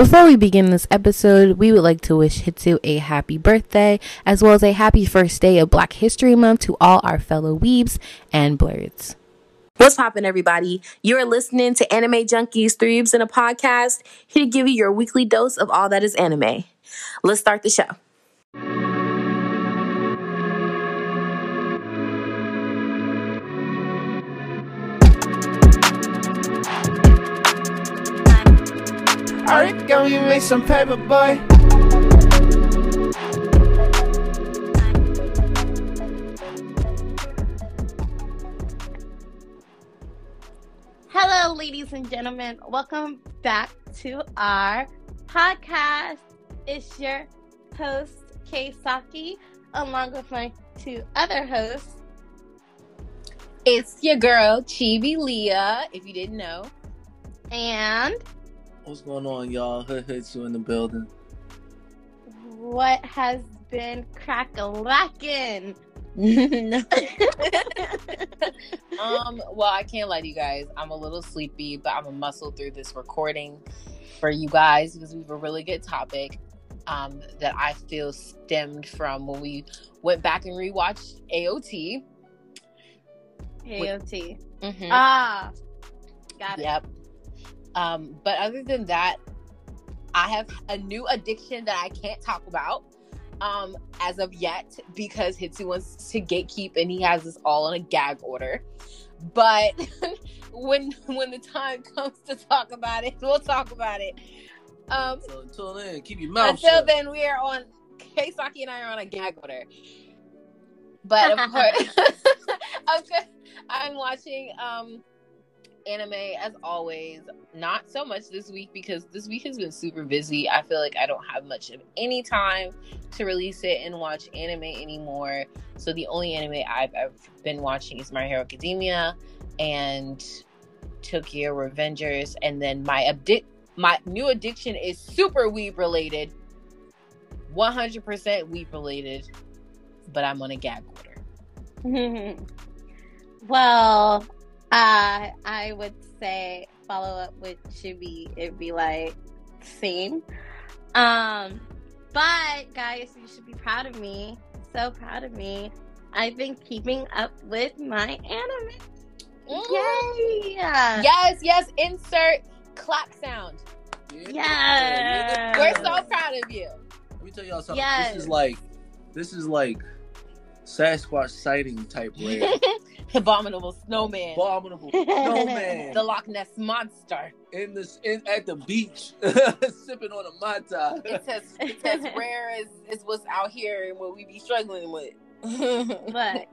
Before we begin this episode, we would like to wish Hitsu a happy birthday, as well as a happy first day of Black History Month to all our fellow weebs and blerds. What's poppin', everybody? You're listening to Anime Junkies, Three Weebs in a Podcast, here to give you your weekly dose of all that is anime. Let's start the show. Alright, go you make some paper, boy. Hello, ladies and gentlemen. Welcome back to our podcast. It's your host, Kay Saki, along with my two other hosts. It's your girl, Chibi Leah, if you didn't know. And What's going on, y'all? Hood you in the building. what has been crack-a-lackin'? um, well, I can't lie to you guys. I'm a little sleepy, but I'm gonna muscle through this recording for you guys because we have a really good topic um, that I feel stemmed from when we went back and rewatched AOT. AOT. Mhm. Ah, got it. Yep. Um, but other than that, I have a new addiction that I can't talk about um, as of yet because Hitsu wants to gatekeep and he has us all on a gag order. But when when the time comes to talk about it, we'll talk about it. Um, So until then, keep your mouth until shut. then, we are on. Keisaki and I are on a gag order. But of course, of course, I'm watching um anime as always. Not so much this week because this week has been super busy. I feel like I don't have much of any time to release it and watch anime anymore. So the only anime I've ever been watching is My Hero Academia and Tokyo Revengers, and then my abdi- my new addiction is super weeb related. 100% weeb related, but I'm on a gag order. well, uh, I would say follow up with Chibi. It'd be like same. Um, but guys, you should be proud of me. So proud of me. I've been keeping up with my anime. Yay! Yes, yes, insert clap sound. Yes. We're so proud of you. Let me tell y'all something. Yes. This is like, this is like Sasquatch sighting type rare. Abominable snowman. Abominable snowman The Loch Ness monster. in this in at the beach, sipping on a mai tai. It's as it's as rare as, as what's out here and what we be struggling with. But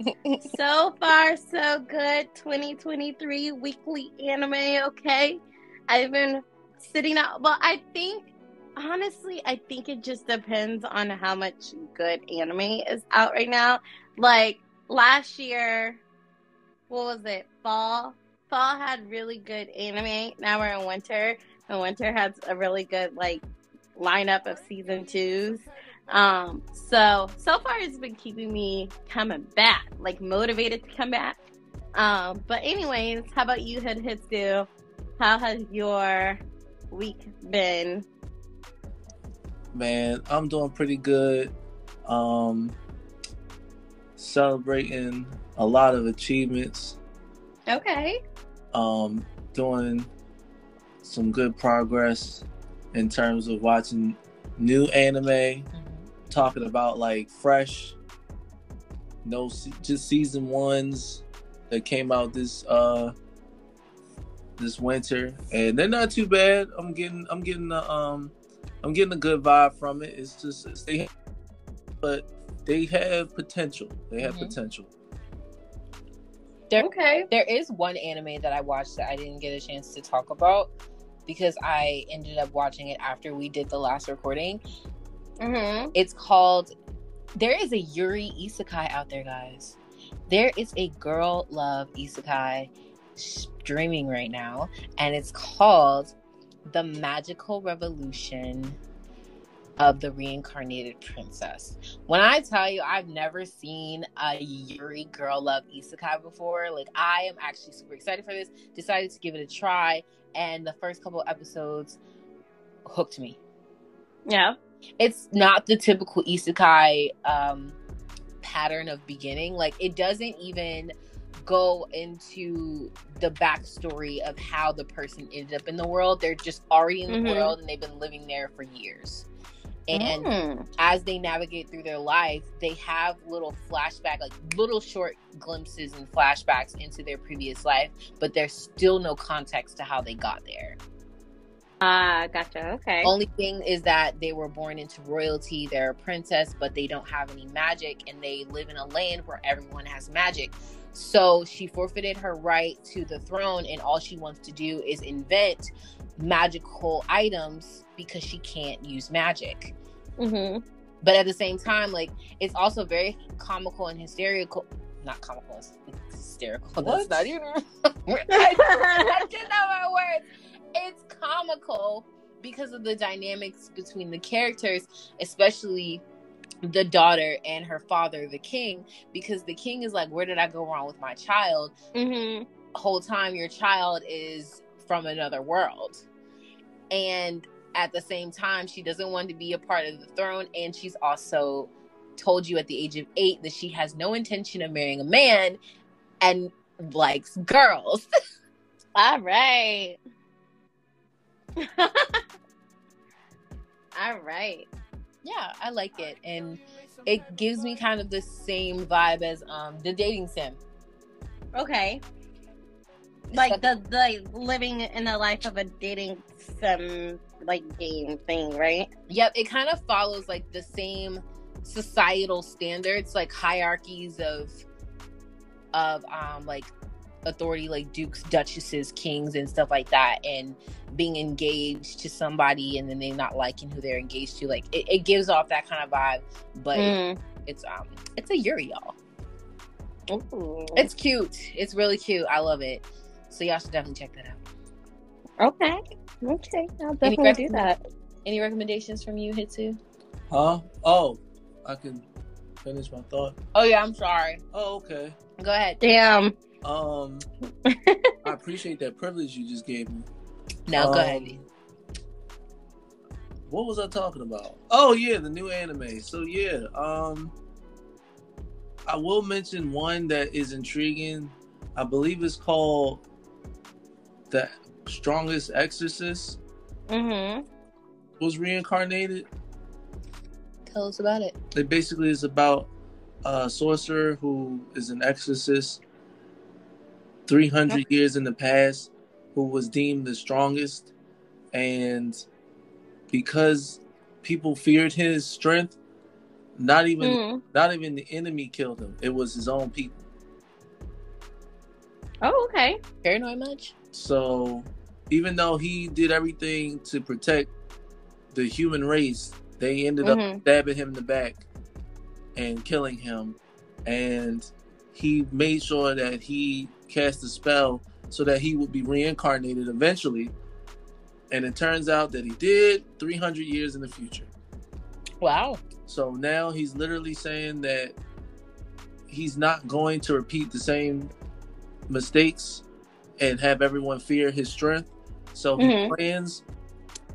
so far, so good. 2023 weekly anime, okay? I've been sitting out. Well, I think, honestly, I think it just depends on how much good anime is out right now. Like last year, what was it? Fall? Fall had really good anime. Now we're in winter, and winter has a really good, like, lineup of season twos. Um, so so far it's been keeping me coming back, like motivated to come back. Um, but anyways, how about you, Hood Hitsu? How has your week been? Man, I'm doing pretty good. Um, celebrating a lot of achievements. Okay. um, doing some good progress in terms of watching new anime, talking about like fresh, no, just season ones that came out this uh this winter, and they're not too bad. I'm getting, I'm getting the um, I'm getting a good vibe from it. It's just it's, they, but they have potential. They have Mhm. potential. There, Okay. there is one anime that I watched that I didn't get a chance to talk about because I ended up watching it after we did the last recording. Mm-hmm. It's called There is a Yuri Isekai out there, guys. There is a girl love isekai streaming right now, and it's called The Magical Revolution of the Reincarnated Princess. When I tell you I've never seen a Yuri girl love isekai before, like I am actually super excited for this. Decided to give it a try, and the first couple episodes hooked me. Yeah. It's not the typical isekai um, pattern of beginning. Like it doesn't even go into the backstory of how the person ended up in the world. They're just already in the Mhm. world and they've been living there for years. And Mm. as they navigate through their life, they have little flashback, like little short glimpses and flashbacks into their previous life, but there's still no context to how they got there. Ah, gotcha. Okay. Only thing is that they were born into royalty, they're a princess, but they don't have any magic and they live in a land where everyone has magic. So she forfeited her right to the throne, and all she wants to do is invent magical items because she can't use magic. hmm but at the same time like it's also very comical and hysterical not comical it's hysterical What? that's not even I, I didn't know my words it's comical because of the dynamics between the characters especially the daughter and her father the king because the king is like where did i go wrong with my child hmm whole time your child is from another world and at the same time she doesn't want to be a part of the throne and she's also told you at the age of eight that she has no intention of marrying a man and likes girls All right. All right. Yeah i like it and it gives me kind of the same vibe as um the dating sim Okay. Like the the living in the life of a dating sim like game thing, right? Yep, it kind of follows like the same societal standards, like hierarchies of of um like authority like dukes, duchesses, kings and stuff like that and being engaged to somebody and then they not liking who they're engaged to. Like it, it gives off that kind of vibe, but Mm. it's um it's a Yuri y'all. Ooh. It's cute. It's really cute. I love it. So y'all should definitely check that out. okay. Okay. I'll Any definitely do that. Any recommendations from you, Hitsu? Huh? Oh, I can finish my thought. Oh yeah, I'm sorry. Oh, okay. Go ahead. Damn. Um, I appreciate that privilege you just gave me. No, go Um, ahead. What was I talking about? Oh yeah, the new anime. So yeah, um, I will mention one that is intriguing. I believe it's called the Strongest Exorcist. Mm-hmm. Was reincarnated. Tell us about it. It basically is about a sorcerer who is an exorcist 300 years in the past who was deemed the strongest and because people feared his strength not even Mm. not even the enemy killed him it was his own people Oh, okay. Paranoid much? so even though he did everything to protect the human race they ended up Mhm. stabbing him in the back and killing him and he made sure that he cast a spell so that he would be reincarnated eventually and it turns out that he did 300 years in the future Wow. so now he's literally saying that he's not going to repeat the same mistakes and have everyone fear his strength. So he Mhm. plans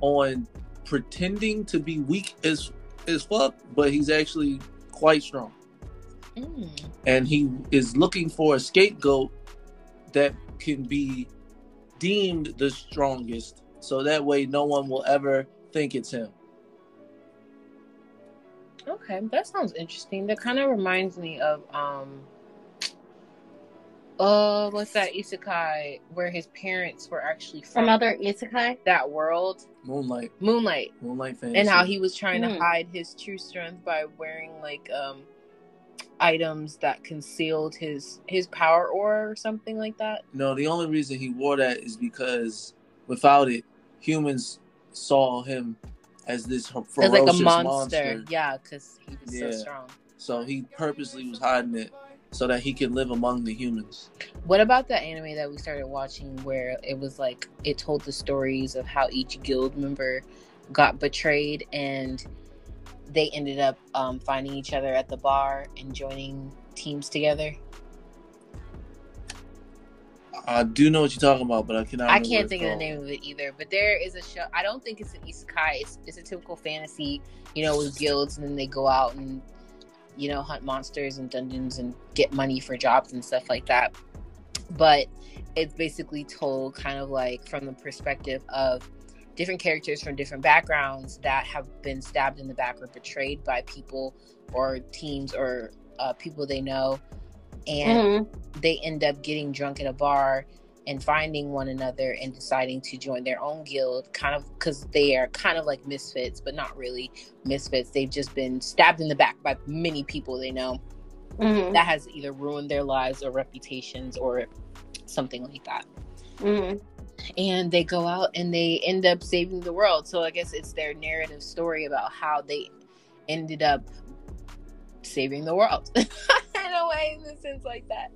on pretending to be weak as as fuck, but he's actually quite strong. Mm. And he is looking for a scapegoat that can be deemed the strongest. So that way no one will ever think it's him. Okay, that sounds interesting. That kind of reminds me of um uh what's that isekai where his parents were actually from Another isekai. that world, Moonlight, Moonlight, Moonlight Fantasy. and how he was trying Mm. to hide his true strength by wearing like um items that concealed his his power aura or something like that. No, the only reason he wore that is because without it, humans saw him as this ferocious was like a monster. monster. Yeah, because he was so strong. So he purposely was hiding it so that he could live among the humans. What about the anime that we started watching where it was like it told the stories of how each guild member got betrayed and they ended up um, finding each other at the bar and joining teams together? I do know what you're talking about, but I cannot. I can't think of the name of it either. But there is a show. I don't think it's an isekai. It's, it's a typical fantasy, you know, with guilds, and then they go out and you know hunt monsters and dungeons and get money for jobs and stuff like that. But it's basically told kind of like from the perspective of different characters from different backgrounds that have been stabbed in the back or betrayed by people or teams or uh, people they know, and Mhm. they end up getting drunk at a bar and finding one another and deciding to join their own guild kind of because they are kind of like misfits but not really misfits they've just been stabbed in the back by many people they know Mhm. that has either ruined their lives or reputations or something like that Mhm. And they go out and they end up saving the world so i guess it's their narrative story about how they ended up saving the world in a way in a sense like that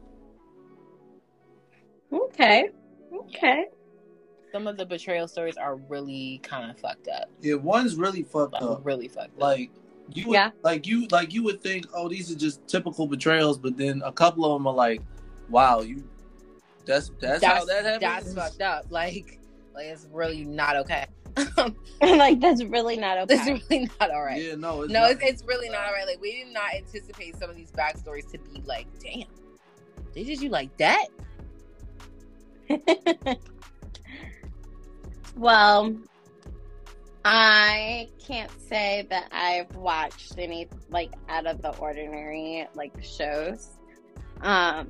Okay. Okay. some of the betrayal stories are really kind of fucked up. Yeah, one's really fucked Like, up. really fucked up. Like you, would, Yeah. like you, like you would think, oh, these are just typical betrayals, but then a couple of them are like, wow, you. That's that's, how that happens. That's fucked up. Like, like it's really not okay. like that's really not okay. it's really not all right. Yeah, no, it's no, not. it's, it's really not all right. Like, we did not anticipate some of these backstories to be like, damn, they did you like that? well, I can't say that I've watched any like out of the ordinary like shows. Um,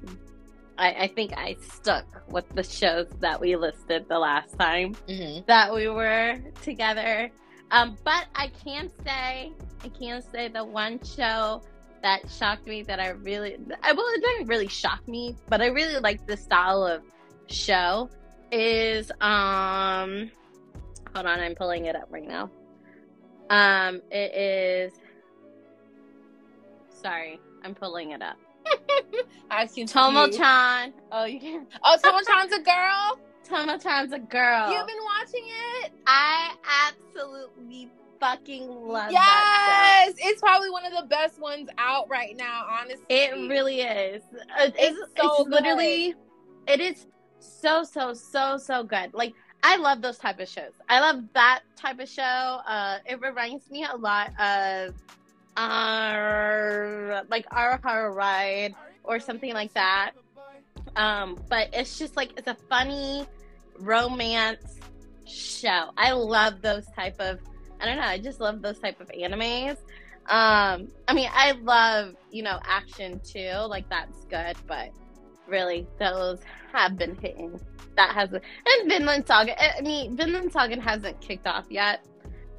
I, I think I stuck with the shows that we listed the last time Mm-hmm. that we were together. Um, but I can say, I can say the one show that shocked me that I really, I well, it didn't really shock me, but I really like the style of show is, um, hold on, I'm pulling it up right now. Um, it is, sorry, I'm pulling it up. I've seen Tomo-chan. Oh, you can. Oh, Tomo-chan's a girl. Tomo-chan's a girl. You've been watching it. I absolutely fucking love that Yes, it's probably one of the best ones out right now. Honestly. It really is. Uh, It's, It's so it's literally, it is so so so so good. Like I love those type of shows. I love that type of show. Uh, it reminds me a lot of, like horror ride or something like that. Um, but it's just like it's a funny romance show. I love those type of I don't know, I just love those type of animes. Um, I mean I love, you know, action too, like that's good, but really those have been hitting. That hasn't and Vinland Saga I mean Vinland Saga hasn't kicked off yet.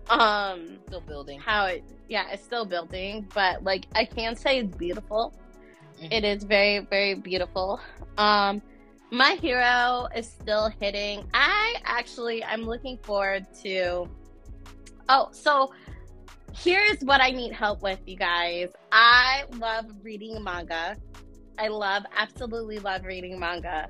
Um still building. how it yeah, it's still building, but like I can say it's beautiful. Mhm. It is very, very beautiful. Um my hero is still hitting. I actually I'm looking forward to Oh, so here's what I need help with, you guys. I love reading manga. I love absolutely love reading manga.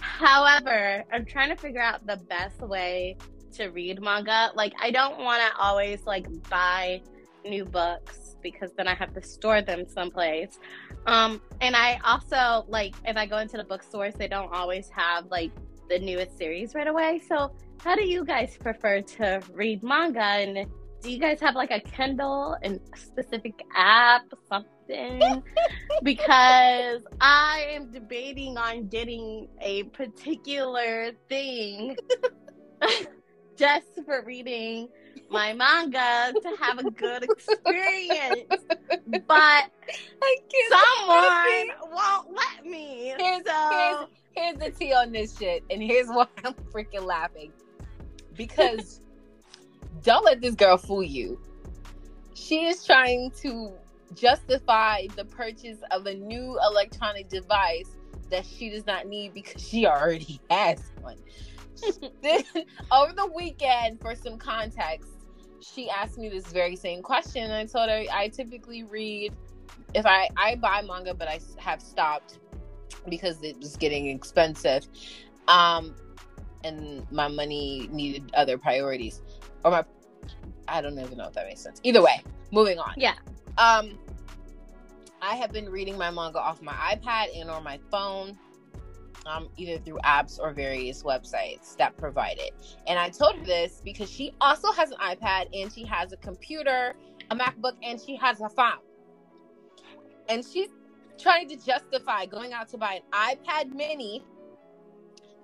However, I'm trying to figure out the best way to read manga. Like I don't want to always like buy new books because then I have to store them someplace. Um and I also like if I go into the bookstores they don't always have like the newest series right away. So how do you guys prefer to read manga and do you guys have like a Kindle and specific app something? because I am debating on getting a particular thing just for reading my manga to have a good experience. But I can't. someone won't let me. Here's, so here's, here's the tea on this shit, and here's why I'm freaking laughing. Because don't let this girl fool you. She is trying to justify the purchase of a new electronic device that she does not need because she already has one. Then, over the weekend, for some context, she asked me this very same question. And I told her I typically read if I I buy manga, but I have stopped because it was getting expensive, um, and my money needed other priorities, or my I don't even know if that makes sense. Either way, moving on. Yeah. Um, I have been reading my manga off my iPad and or my phone. Um, either through apps or various websites that provide it. And I told her this because she also has an iPad and she has a computer, a MacBook, and she has a phone. And she's trying to justify going out to buy an iPad mini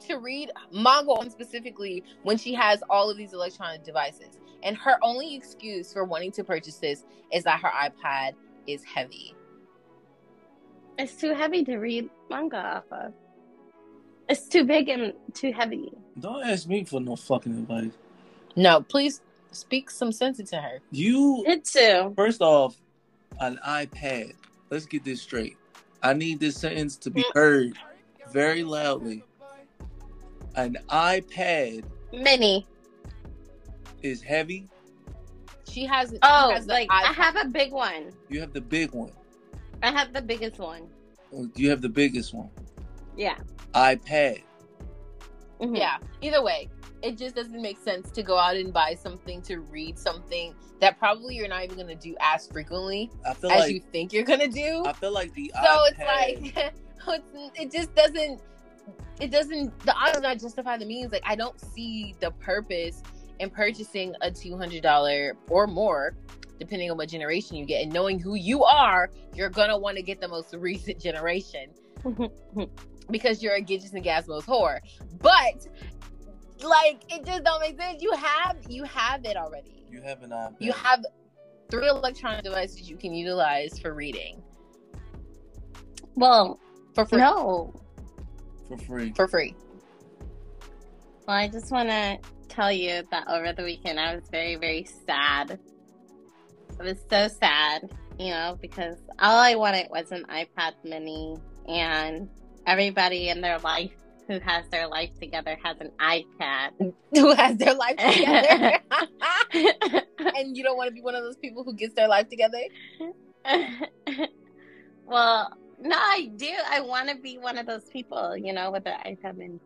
to read manga specifically when she has all of these electronic devices. And her only excuse for wanting to purchase this is that her iPad is heavy. It's too heavy to read manga off of. It's too big and too heavy. Don't ask me for no fucking advice. No, please speak some sense into her. You It too. first off, an iPad. Let's get this straight. I need this sentence to be heard very loudly. An iPad Mini. is heavy. She has. she Oh, has the like I have a big one. You have the big one. I have the biggest one. You have the biggest one. Yeah. iPad. Mhm. Yeah. Either way, it just doesn't make sense to go out and buy something to read something that probably you're not even gonna do as frequently I feel as like you think you're gonna do. I feel like the so iPad. it's like it just doesn't it doesn't the odds do not justify the means like i don't see the purpose in purchasing a $200 or more depending on what generation you get and knowing who you are you're gonna want to get the most recent generation because you're a Gidgets and Gasmos whore but like it just don't make sense you have you have it already you have an iPad. you have three electronic devices you can utilize for reading Well, for free no. for free. for free Well, I just want to tell you that over the weekend I was very, very sad. I was so sad, you know, because all I wanted was an iPad mini, and everybody in their life who has their life together has an iPad. who has their life together. and you don't want to be one of those people who gets their life together. well, no, I do. I want to be one of those people, you know, with the iPad mini.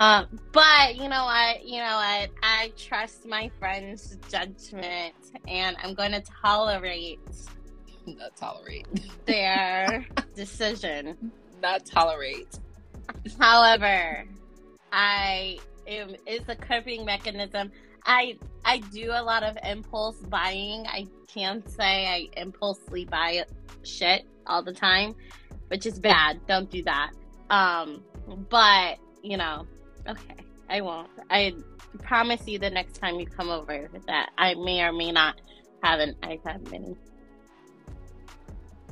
Um, but you know what? You know what? I trust my friend's judgment, and I'm going to tolerate Not tolerate. their decision. Not tolerate. However, I am it's a coping mechanism. I I do a lot of impulse buying. I can't say I impulsively buy shit all the time, which is bad. Don't do that. Um, but you know, okay, I won't. I promise you the next time you come over that I may or may not have an iPad mini.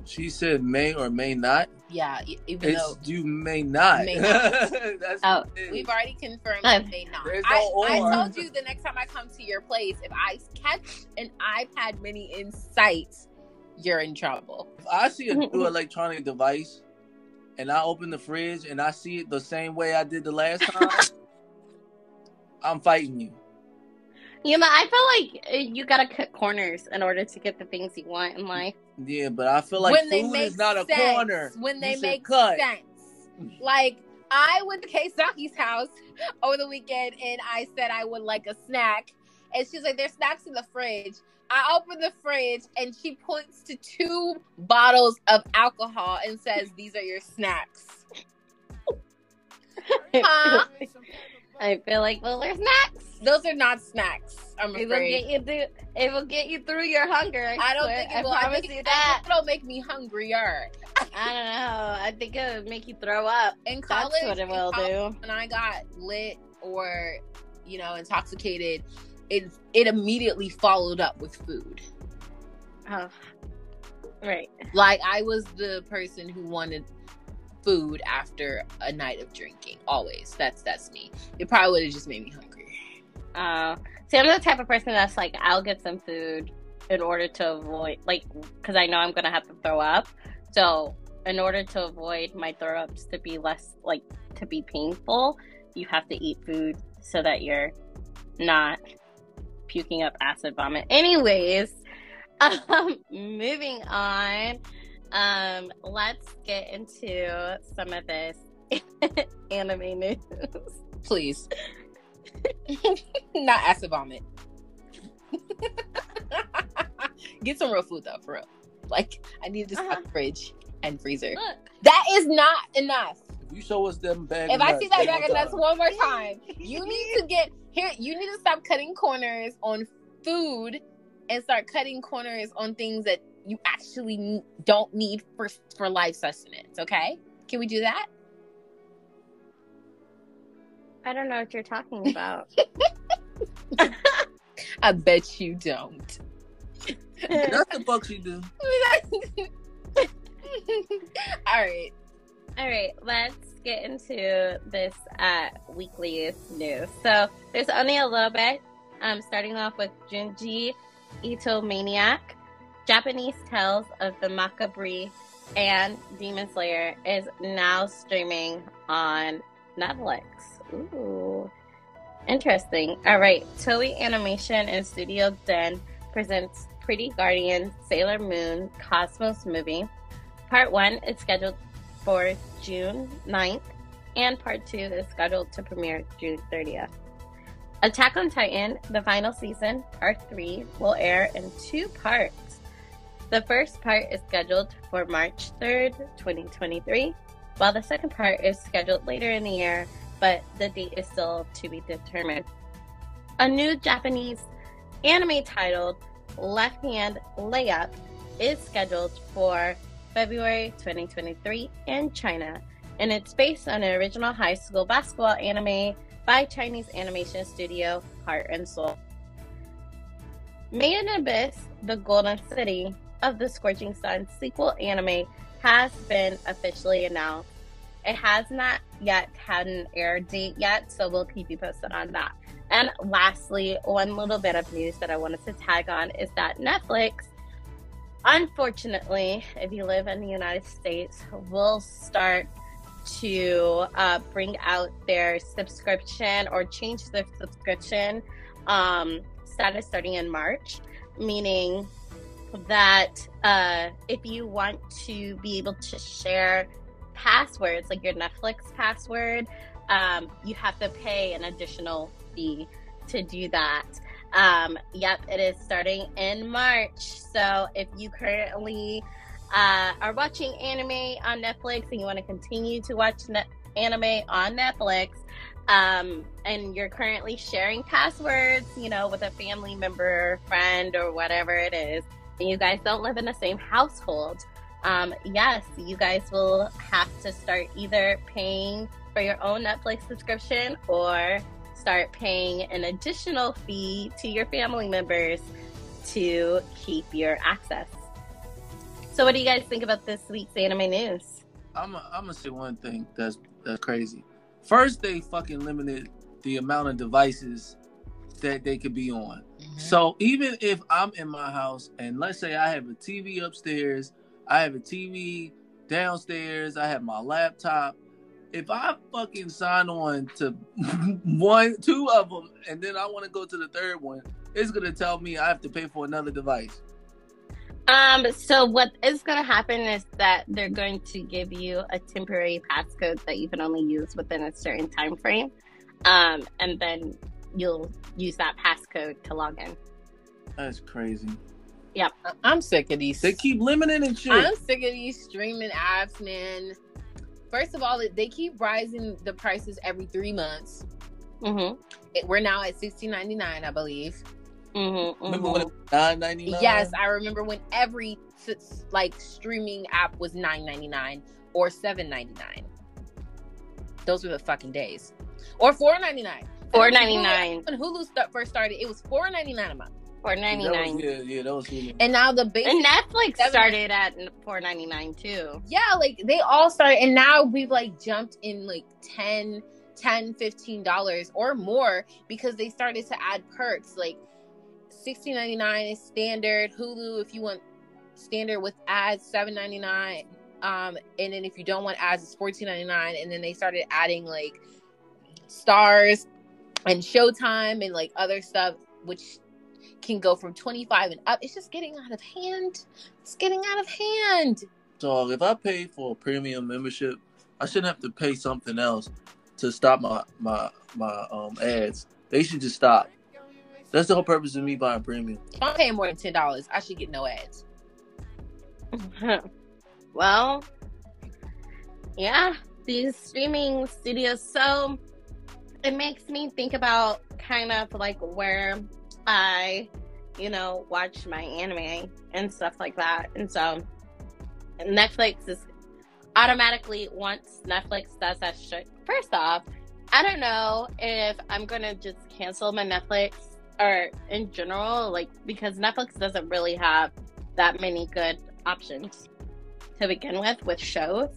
She said may or may not. Yeah, even It's though you may not. May not. That's Oh. what it is. we've already confirmed Uh, that they not. There's I, I told you the next time I come to your place, if I catch an iPad mini in sight, you're in trouble. If I see a new electronic device and I open the fridge and I see it the same way I did the last time, I'm fighting you. You know, I feel like uh, you gotta cut corners in order to get the things you want in life. Yeah, but I feel like when they food make is not a corner. When they make cut. sense. Like I went to Keisaki's house over the weekend and I said I would like a snack. And she's like, There's snacks in the fridge. I open the fridge and she points to two bottles of alcohol and says, These are your snacks. Huh? I feel like well, there's snacks. Those are not snacks, I'm It will afraid. get you through. It will get you through your hunger. I, I don't swear. think it will. I promise think you that. It'll make me hungrier. I don't know. I think it would make you throw up. In college, That's what it will college, do. when I got lit or you know intoxicated, it it immediately followed up with food. Oh, right. Like I was the person who wanted food after a night of drinking. Always. That's that's me. It probably would have just made me hungry. Uh, see, I'm the type of person that's like, I'll get some food in order to avoid, like, because I know I'm gonna have to throw up. So, in order to avoid my throw ups to be less, like, to be painful, you have to eat food so that you're not puking up acid vomit. Anyways, um, moving on. Um, let's get into some of this anime news. Please. Not acid vomit. Get some real food though, for real. Like I need to stock Uh-huh. fridge and freezer. Look, That is not enough. If You show us them bag. If of I nuts see that bag of more nuts one more time, you need to get here. You need to stop cutting corners on food and start cutting corners on things that you actually don't need for for life sustenance. Okay? Can we do that? I don't know what you're talking about. I bet you don't. That's the fuck she do. All right. All right, let's get into this uh, weekliest news. So there's only a little bit. Um, starting off with Junji Ito Maniac, Japanese Tales of the Macabre and Demon Slayer is now streaming on Netflix. Ooh, interesting. All right, Toei Animation and Studio Deen presents Pretty Guardian Sailor Moon Cosmos movie. Part one is scheduled for June 9th, and part two is scheduled to premiere June 30th. Attack on Titan, the final season, part three, will air in two parts. The first part is scheduled for March 3rd, 2023, while the second part is scheduled later in the year, but the date is still to be determined. A new Japanese anime titled Left Hand Layup is scheduled for February 2023 in China, and it's based on an original high school basketball anime by Chinese animation studio Heart and Soul. Made Abyss, the Golden City of the Scorching Sun sequel anime has been officially announced. It has not yet had an air date yet, so we'll keep you posted on that. And lastly, one little bit of news that I wanted to tag on is that Netflix unfortunately, if you live in the United States, will start to uh, bring out their subscription or change their subscription um, status starting in March, meaning that uh, if you want to be able to share passwords, like your Netflix password, um, you have to pay an additional fee to do that. Um, yep, it is starting in March. So if you currently uh, are watching anime on Netflix and you want to continue to watch net- anime on Netflix, um, and you're currently sharing passwords, you know, with a family member, friend, or whatever it is, and you guys don't live in the same household, um, yes, you guys will have to start either paying for your own Netflix subscription or start paying an additional fee to your family members to keep your access. So, what do you guys think about this week's anime news? I'm i I'm gonna say one thing that's that's crazy. First, they fucking limited the amount of devices that they could be on. So even if I'm in my house and let's say I have a TV upstairs, I have a TV downstairs, I have my laptop. If I fucking sign on to one, two of them, and then I want to go to the third one, it's gonna tell me I have to pay for another device. Um, so what is going to happen is that they're going to give you a temporary passcode that you can only use within a certain time frame, um, and then you'll use that passcode to log in. That's crazy. I- I'm sick of these. They keep limiting and shit. I'm sick of these streaming apps, man. First of all, they keep rising the prices every three months. Mm-hmm. It- we're now at sixteen ninety nine, I believe. Mm-hmm. Remember when it was nine ninety nine? Yes, I remember when every like streaming app was nine ninety nine or seven ninety nine. Those were the fucking days. Or four ninety nine. Four ninety nine. When Hulu st- first started, it was four ninety nine a month, Four ninety nine. Yeah, yeah, that was Hulu. and now the basic. And Netflix Seven- started at four ninety nine too. yeah, like they all started, and now we've like jumped in like 10 10 15 dollars or more because they started to add perks like 16.99 is standard hulu if you want standard with ads 7.99 um and then if you don't want ads it's 14.99 and then they started adding like Starz and showtime and like other stuff which can go from 25 and up it's just getting out of hand it's getting out of hand So if I pay for a premium membership, I shouldn't have to pay something else to stop my my my um ads. They should just stop. That's the whole purpose of me buying premium. If I'm paying more than ten dollars, I should get no ads. well, yeah. these streaming studios. So it makes me think about kind of like where I, you know, watch my anime and stuff like that. And so Netflix is automatically once Netflix does that shit. First off, I don't know if I'm gonna just cancel my Netflix or in general, like because Netflix doesn't really have that many good options to begin with with shows.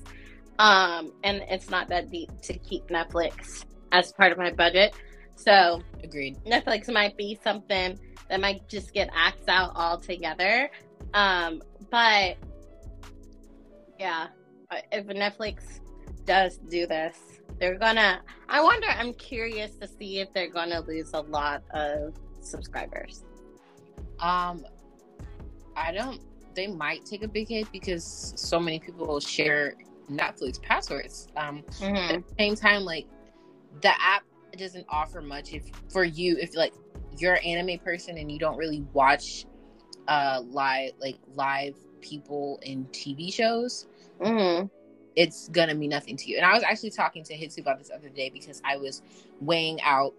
Um, and it's not that deep to keep Netflix as part of my budget. So Agreed. Netflix might be something that might just get axed out altogether. Um, but yeah, uh, if Netflix does do this, they're gonna. I wonder. I'm curious to see if they're gonna lose a lot of subscribers. Um, I don't. They might take a big hit because so many people share Netflix passwords. Um, Mm-hmm. at the same time, like the app doesn't offer much if for you if like you're an anime person and you don't really watch uh live like live people in TV shows, Mm-hmm. it's gonna mean nothing to you. And I was actually talking to Hitsu about this other day because I was weighing out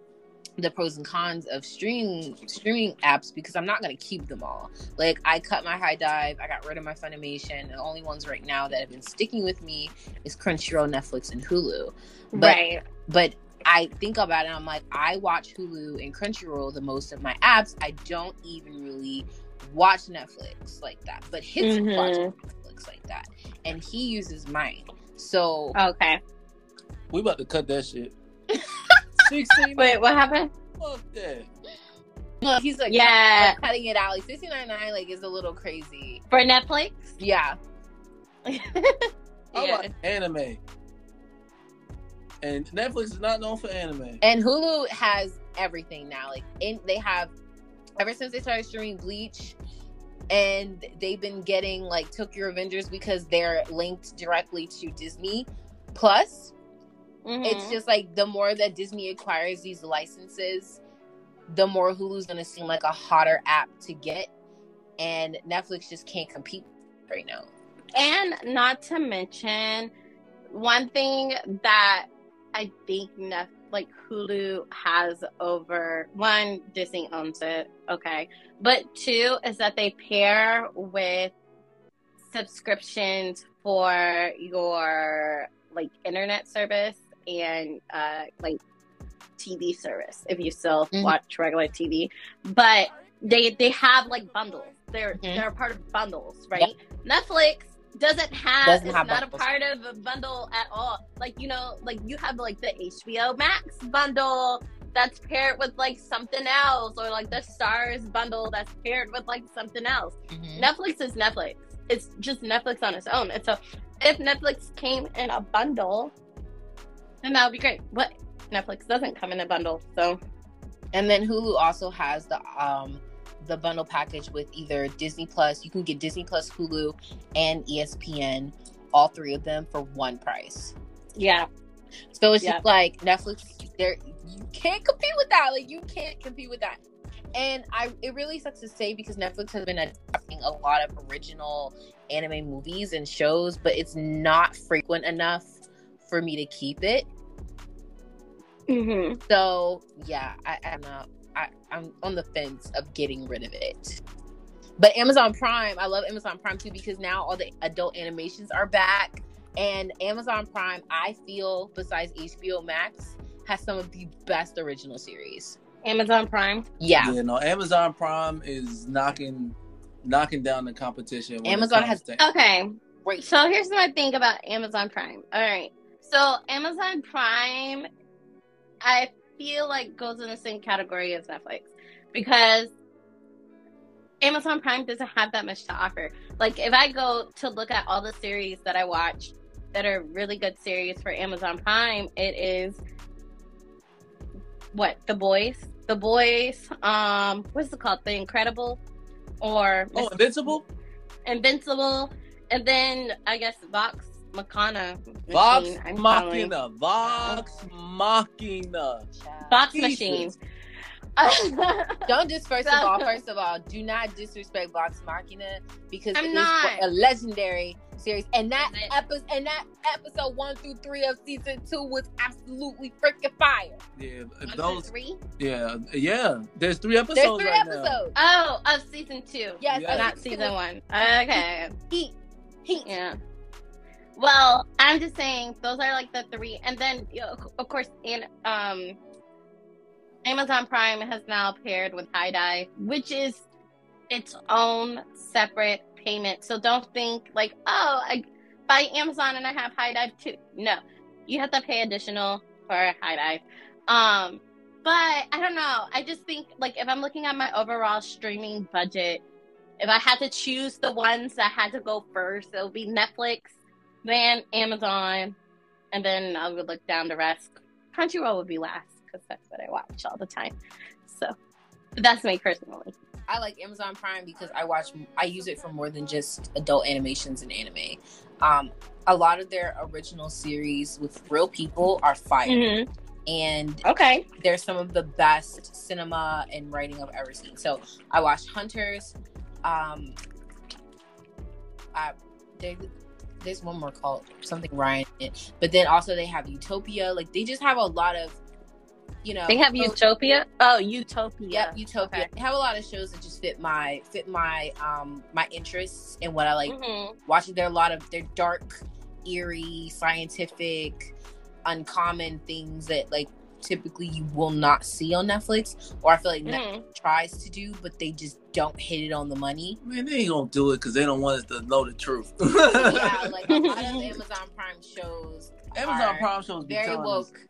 the pros and cons of streaming streaming apps because I'm not gonna keep them all. Like I cut my HIDIVE, I got rid of my Funimation. The only ones right now that have been sticking with me is Crunchyroll, Netflix, and Hulu. But right. but I think about it, I'm like, I watch Hulu and Crunchyroll the most of my apps. I don't even really watch Netflix like that. But Hitsu Mhm. watches Netflix like that. And he uses mine. So Okay. We about to cut that shit. Sixteen. Wait, what happened? Fuck that. no, he's like, Yeah, like, cutting it out. Like 699 like is a little crazy. for Netflix. Yeah. I Yeah. like anime. And Netflix is not known for anime. And Hulu has everything now. Like in they have ever since they started streaming Bleach and they've been getting like Tokyo Revengers because they're linked directly to Disney Plus. Mhm. It's just like the more that Disney acquires these licenses, the more Hulu's gonna seem like a hotter app to get. And Netflix just can't compete right now. And not to mention, one thing that I think Nef- like Hulu has over one, Disney owns it, okay. But two is that they pair with subscriptions for your like internet service and uh like TV service if you still Mhm. watch regular TV. But they they have like bundles. They're Mhm. they're a part of bundles, right? Netflix doesn't have Doesn't it's have not bundles. a part of a bundle at all. Like you know, like you have like the HBO Max bundle that's paired with like something else, or like the Starz bundle that's paired with like something else. Netflix is Netflix. It's just Netflix on its own. And so if Netflix came in a bundle, then that would be great. But Netflix doesn't come in a bundle, so And then Hulu also has the um the bundle package with either Disney Plus. You can get Disney Plus, Hulu, and ESPN, all three of them for one price. yeah. So it's Yeah. just like Netflix. There, you can't compete with that. Like you can't compete with that. And I, it really sucks to say because Netflix has been adapting a lot of original anime movies and shows, but it's not frequent enough for me to keep it. hmm So yeah, I, I'm not. I, I'm on the fence of getting rid of it. But Amazon Prime, I love Amazon Prime too because now all the adult animations are back, and Amazon Prime, I feel, besides HBO Max, has some of the best original series. Amazon Prime. Yeah, Yeah, no, Amazon Prime is knocking knocking down the competition. Amazon has- to- Okay. great. So here's my thing about Amazon Prime. All right. So Amazon Prime, I feel like goes in the same category as Netflix because Amazon Prime doesn't have that much to offer. Like if I go to look at all the series that I watch that are really good series for Amazon Prime, it is what The Boys, The Boys. Um, what's it called? The Incredible, or Oh, Invincible? Invincible, and then I guess Vox Machina. Vox Machine, I'm calling- Machina. Vox Machina. Vox Machine. Don't just first of all, first of all, do not disrespect Vox Machina because I'm it is not. a legendary series, and that episode and that episode one through three of season two was absolutely freaking fire. Yeah, One, those. three? Yeah, yeah. There's three episodes There's three right episodes. Oh, of season two. Yes, Yeah. of Not season one. Okay. Heat, heat. Yeah. Well, I'm just saying those are like the three, and then of course, in um, Amazon Prime has now paired with HIDIVE, which is its own separate payment. So don't think like, oh, I buy Amazon and I have HIDIVE too. No, you have to pay additional for HIDIVE. Um, but I don't know. I just think like if I'm looking at my overall streaming budget, if I had to choose the ones that had to go first, it would be Netflix, then Amazon, and then I would look down the rest. Crunchyroll would be last because that's what I watch all the time. So that's me personally. I like Amazon Prime because I watch I use it for more than just adult animations and anime. Um, a lot of their original series with real people are fire, and Okay. they're some of the best cinema and writing I've ever seen. So I watched Hunters. Um, I, there, there's one more called something Ryan, but then also they have Utopia. Like they just have a lot of, you know, They have shows- Utopia. Oh, Utopia. Yep, Utopia. Okay. They have a lot of shows that just fit my fit my um my interests and what I like Mhm. watching. There are a lot of they're dark, eerie, scientific, uncommon things that like typically you will not see on Netflix, or I feel like Netflix Mhm. tries to do, but they just don't hit it on the money. Man, they ain't gonna do it because they don't want us to know the truth. yeah, like a lot of Amazon Prime shows. Amazon are Prime shows very telling us- woke.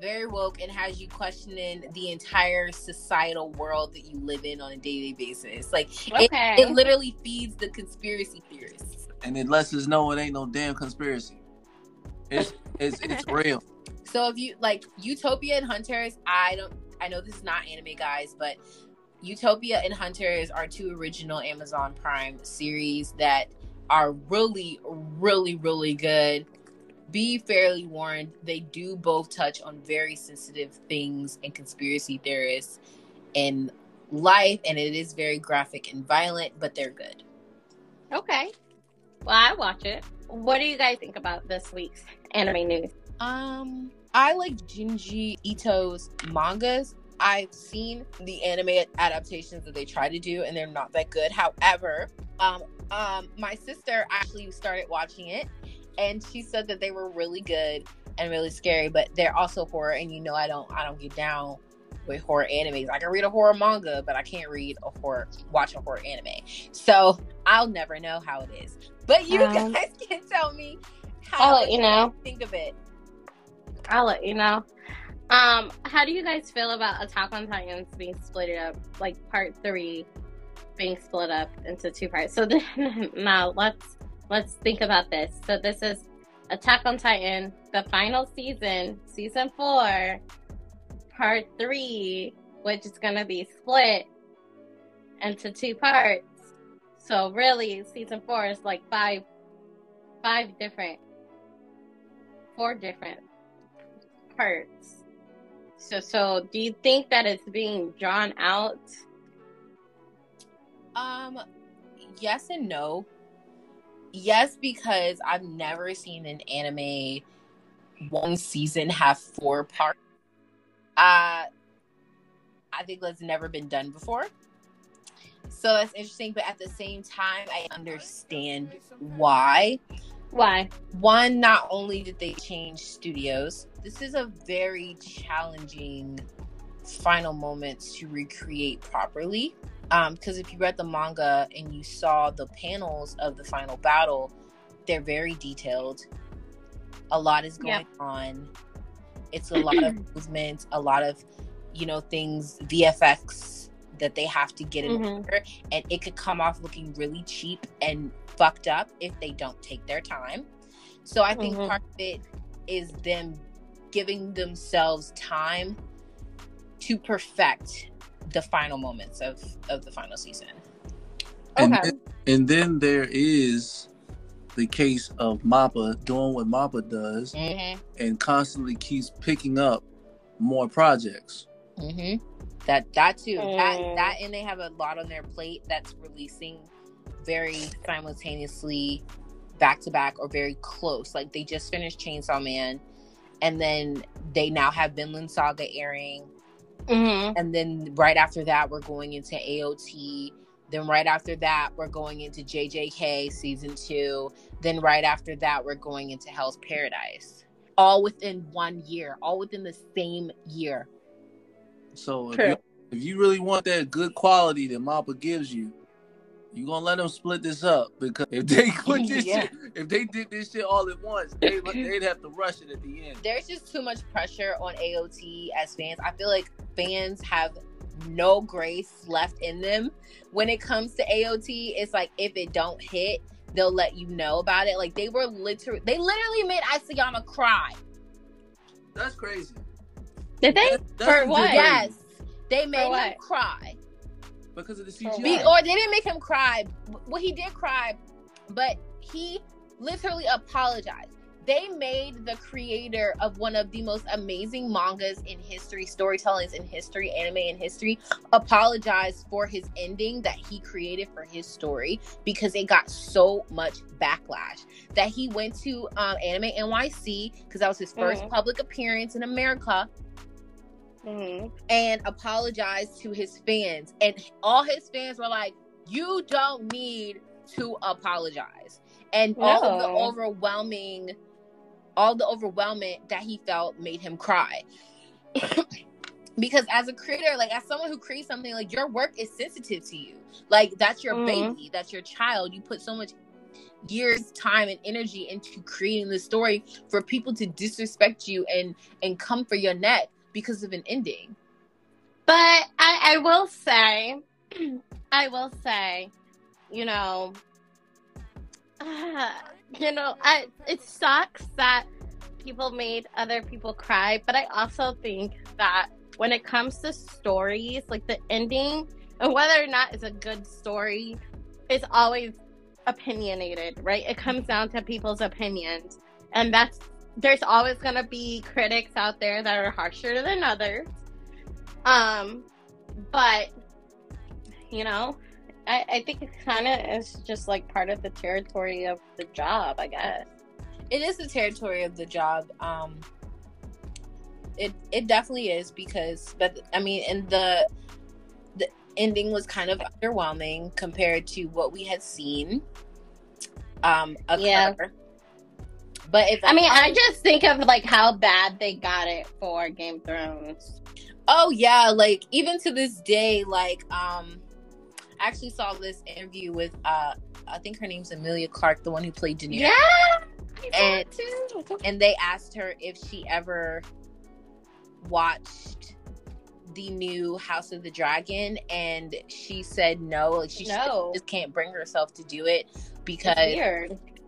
Very woke and has you questioning the entire societal world that you live in on a daily basis. Like it, it literally feeds the conspiracy theorists. and it lets us know it ain't no damn conspiracy. It's it's it's real. So if you like Utopia and Hunters, I don't I know this is not anime guys, but Utopia and Hunters are two original Amazon Prime series that are really, really, really good. Be fairly warned, they do both touch on very sensitive things and conspiracy theorists in life, and it is very graphic and violent, but they're good. Okay. Well, I watch it. What do you guys think about this week's anime news? Um, I like Junji Ito's mangas. I've seen the anime adaptations that they try to do, and they're not that good. However, um, um, my sister actually started watching it, and she said that they were really good and really scary, but they're also horror. And you know, I don't, I don't get down with horror animes. I can read a horror manga, but I can't read a horror, watch a horror anime. So I'll never know how it is. But you Um, guys can tell me how I'll let you know. think of it. I'll let you know. Um, how do you guys feel about Attack on Titans being split up, like part three being split up into two parts? So then, now let's let's think about this. So this is Attack on Titan, the final season, season four, part three, which is gonna be split into two parts. So really, season four is like five, five different, four different parts. So, so do you think that it's being drawn out? Um, yes and no. Yes, because I've never seen an anime one season have four parts. Uh, I think that's never been done before. So that's interesting, but at the same time, I understand why. Why? One, not only did they change studios, this is a very challenging final moments to recreate properly. Um, because if you read the manga and you saw the panels of the final battle, they're very detailed. A lot is going on. It's a lot of movement, a lot of, you know, things, VFX that they have to get in Mhm. order, and it could come off looking really cheap and fucked up if they don't take their time. So I think Mhm. part of it is them giving themselves time to perfect the final moments of of the final season. And, Okay. then, and then there is the case of Mappa doing what Mappa does Mm-hmm. and constantly keeps picking up more projects. Mm-hmm. That that too. That Mm. that and they have a lot on their plate that's releasing very simultaneously back to back or very close. Like they just finished Chainsaw Man, and then they now have Vinland Saga airing, Mm-hmm. and then right after that we're going into AOT. Then right after that we're going into JJK season two. Then right after that we're going into Hell's Paradise. All within one year, all within the same year. So if True. you, if you really want that good quality that Mappa gives you, you gonna let them split this up because if they put this Yeah. shit, if they did this shit all at once, they, they'd have to rush it at the end. there's just too much pressure on AOT as fans. I feel like fans have no grace left in them when it comes to AOT. It's like if it don't hit, they'll let you know about it. Like they were literally, they literally made Isayama cry. That's crazy. Did they? That- that's For what? crazy. Yes, they made him cry. because of the For CGI. Be- or they didn't make him cry. Well, he did cry, but he literally apologized. They made the creator of one of the most amazing mangas in history, storytellings in history, anime in history, apologize for his ending that he created for his story because it got so much backlash that he went to um, Anime NYC because that was his 1st Mhm. public appearance in America Mm-hmm. and apologized to his fans. And all his fans were like, You don't need to apologize. And all of the overwhelming, all the overwhelming that he felt made him cry. because as a creator, like as someone who creates something, like your work is sensitive to you. Like that's your Mhm. baby, that's your child. You put so much years, time, and energy into creating this story for people to disrespect you and and come for your neck because of an ending. But I, I will say, I will say, you know, you know, I it sucks that people made other people cry, but I also think that when it comes to stories, like the ending, and whether or not it's a good story, is always opinionated, right? It comes down to people's opinions, and that's there's always gonna be critics out there that are harsher than others. Um, but you know, I, I think it kind of is just like part of the territory of the job, I guess. it is the territory of the job um it it definitely is because but i mean and the the ending was kind of underwhelming compared to what we had seen um occur. Yeah. But if I mean, I just think of like how bad they got it for Game of Thrones. oh yeah like even to this day like um i actually saw this interview with uh i think her name's Emilia Clarke the one who played Daenerys. Yeah, And- and they asked her if she ever watched the new House of the Dragon, and she said no. Like she No. just can't bring herself to do it because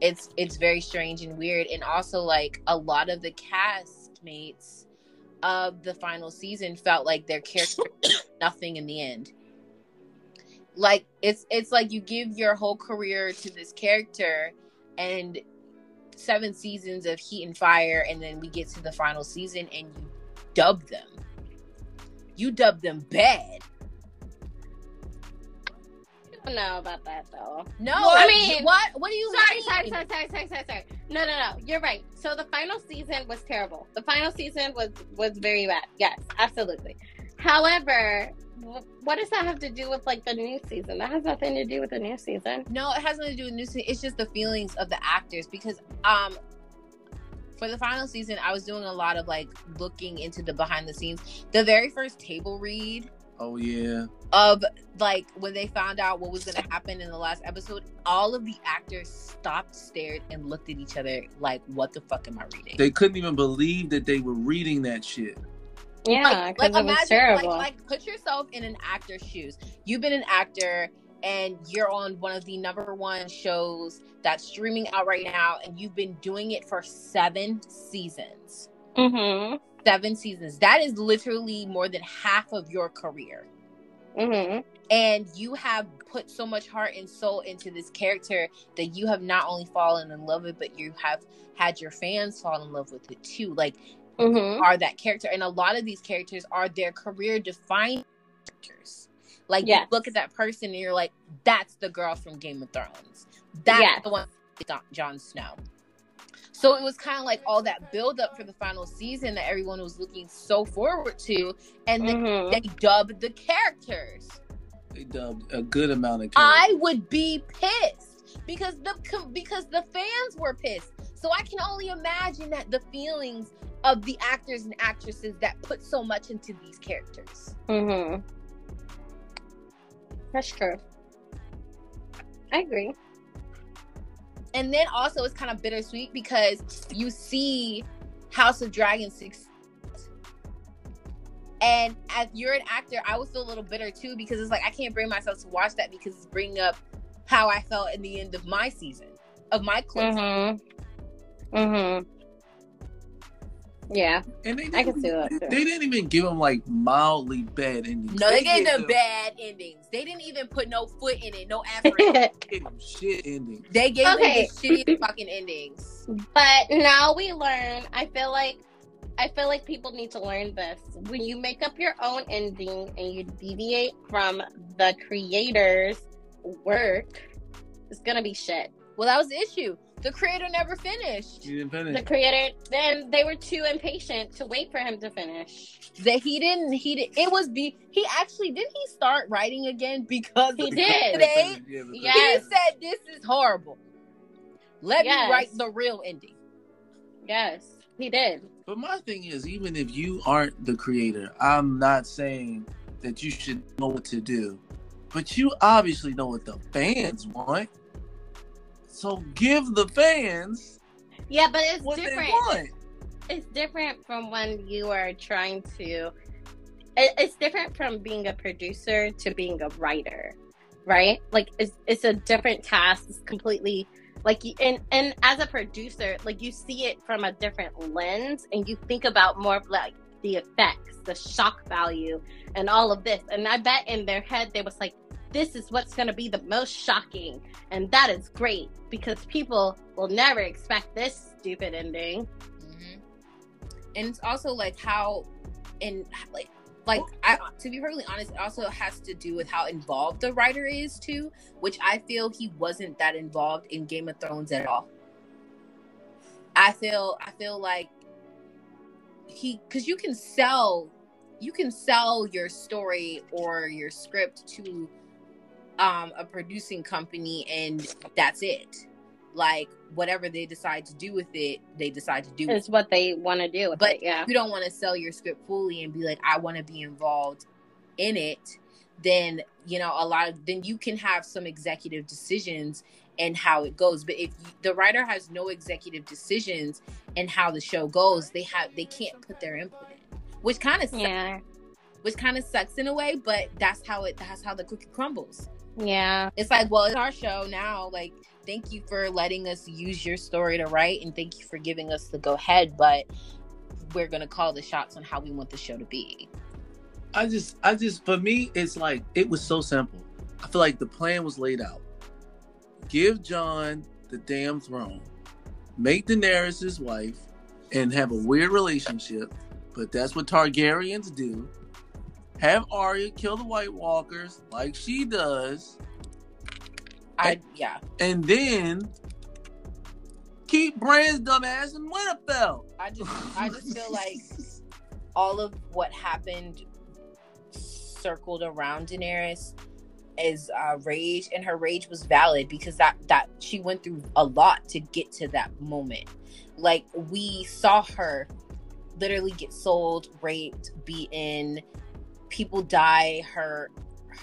It's it's very strange and weird. And also, like a lot of the castmates of the final season felt like their character nothing in the end. Like it's it's like you give your whole career to this character, and seven seasons of heat and fire, and then we get to the final season, and you dub them. You dub them bad. Don't know about that though. No, I mean- what? What do you Sorry, mean? sorry, sorry, sorry, sorry, sorry, sorry. No, no, no. You're right. So the final season was terrible. The final season was was very bad. Yes, absolutely. However, what does that have to do with like the new season? That has nothing to do with the new season. No, it has nothing to do with new season. It's just the feelings of the actors because um for the final season I was doing a lot of like looking into the behind the scenes. The very first table read Oh yeah. of like when they found out what was gonna happen in the last episode, all of the actors stopped, stared, and looked at each other like, what the fuck am I reading? They couldn't even believe that they were reading that shit. Yeah, like, like it was imagine terrible. like, like put yourself in an actor's shoes you've been an actor and you're on one of the number one shows that's streaming out right now and you've been doing it for seven seasons mm-hmm. Seven seasons that is literally more than half of your career Mm-hmm. and you have put so much heart and soul into this character that you have not only fallen in love with but you have had your fans fall in love with it too like Mm-hmm. are that character and a lot of these characters are their career defining characters like Yes. you look at that person and you're like that's the girl from game of thrones that's Yes. the one Jon Snow. So it was kind of like all that build up for the final season that everyone was looking so forward to, and then Mhm. they dubbed the characters. They dubbed a good amount of Characters. I would be pissed because the because the fans were pissed. So I can only imagine that the feelings of the actors and actresses that put so much into these characters. Mm-hmm. That's true. I agree. And then also it's kind of bittersweet because you see House of Dragons six. And as you're an actor, I feel a little bitter too because it's like I can't bring myself to watch that because it's bringing up how I felt in the end of my season of my close. Mm-hmm. Mm-hmm. Yeah, and they I can didn't- see that, too. They didn't even give them like mildly bad endings. No, they gave them them bad endings. They didn't even put no foot in it, no effort. in it. gave them shit endings. They gave Okay. them the shitty fucking endings. but now we learn. I feel like I feel like people need to learn this. When you make up your own ending and you deviate from the creator's work, it's gonna be shit. Well, that was the issue. The creator never finished. You didn't finish. The creator then they were too impatient to wait for him to finish. That he didn't. He did. It was be. He actually didn't. He start writing again because He did. They, Yes. He said, "This is horrible. Let Yes. me write the real ending." Yes, he did. But my thing is, even if you aren't the creator, I'm not saying that you should know what to do. But you obviously know what the fans want. So give the fans Yeah, but it's different. It's different from when you are trying to. It's different from being a producer to being a writer, right? Like it's it's a different task. It's completely like you- and and as a producer, like you see it from a different lens, and you think about more of like the effects, the shock value, and all of this. And I bet in their head they was like, "This is what's going to be the most shocking," and that is great because people will never expect this stupid ending. hmm And it's also like how, and like, like I, to be perfectly honest, it also has to do with how involved the writer is too, which I feel he wasn't that involved in Game of Thrones at all. I feel, I feel like he, because you can sell, you can sell your story or your script to um a producing company, and that's it. Like whatever they decide to do with it, they decide to do. It's what they want to do But it. Yeah. you don't want to sell your script fully and be like i want to be involved in it then you know a lot of then you can have some executive decisions and how it goes but if the writer has no executive decisions and how the show goes they have they can't put their input in which kind of sucks, Yeah. which kind of sucks in a way but that's how it that's how the cookie crumbles Yeah. it's like well it's our show now like thank you for letting us use your story to write and thank you for giving us the go ahead but we're gonna call the shots on how we want the show to be I just, I just, for me, it's like it was so simple. I feel like the plan was laid out. Give Jon the damn throne, make Daenerys his wife, and have a weird relationship. But that's what Targaryens do. Have Arya kill the White Walkers like she does, i yeah. and then keep Bran's dumbass in Winterfell. i just i just feel like all of what happened circled around daenerys is uh rage and her rage was valid because that that she went through a lot to get to that moment. Like we saw her literally get sold raped beaten people die her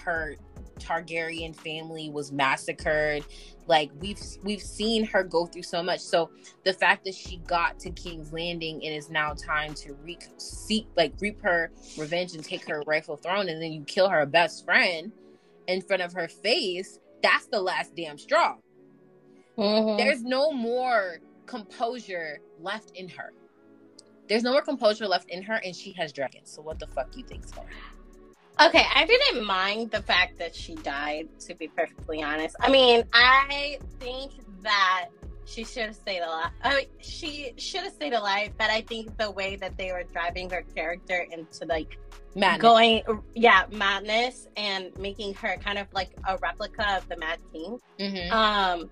her targaryen family was massacred. Like we've we've seen her go through so much. So the fact that she got to king's landing and it's now time to re- seek like reap her revenge and take her rightful throne and then you kill her best friend in front of her face that's the last damn straw. Mhm. there's no more composure left in her. There's no more composure left in her and she has dragons. So what the fuck you think's going Okay, I didn't mind the fact that she died, to be perfectly honest. I mean, I think that she should have stayed alive. I mean, she should have stayed alive, but I think the way that they were driving her character into like man going, yeah, madness and making her kind of like a replica of the Mad King. hmm Um,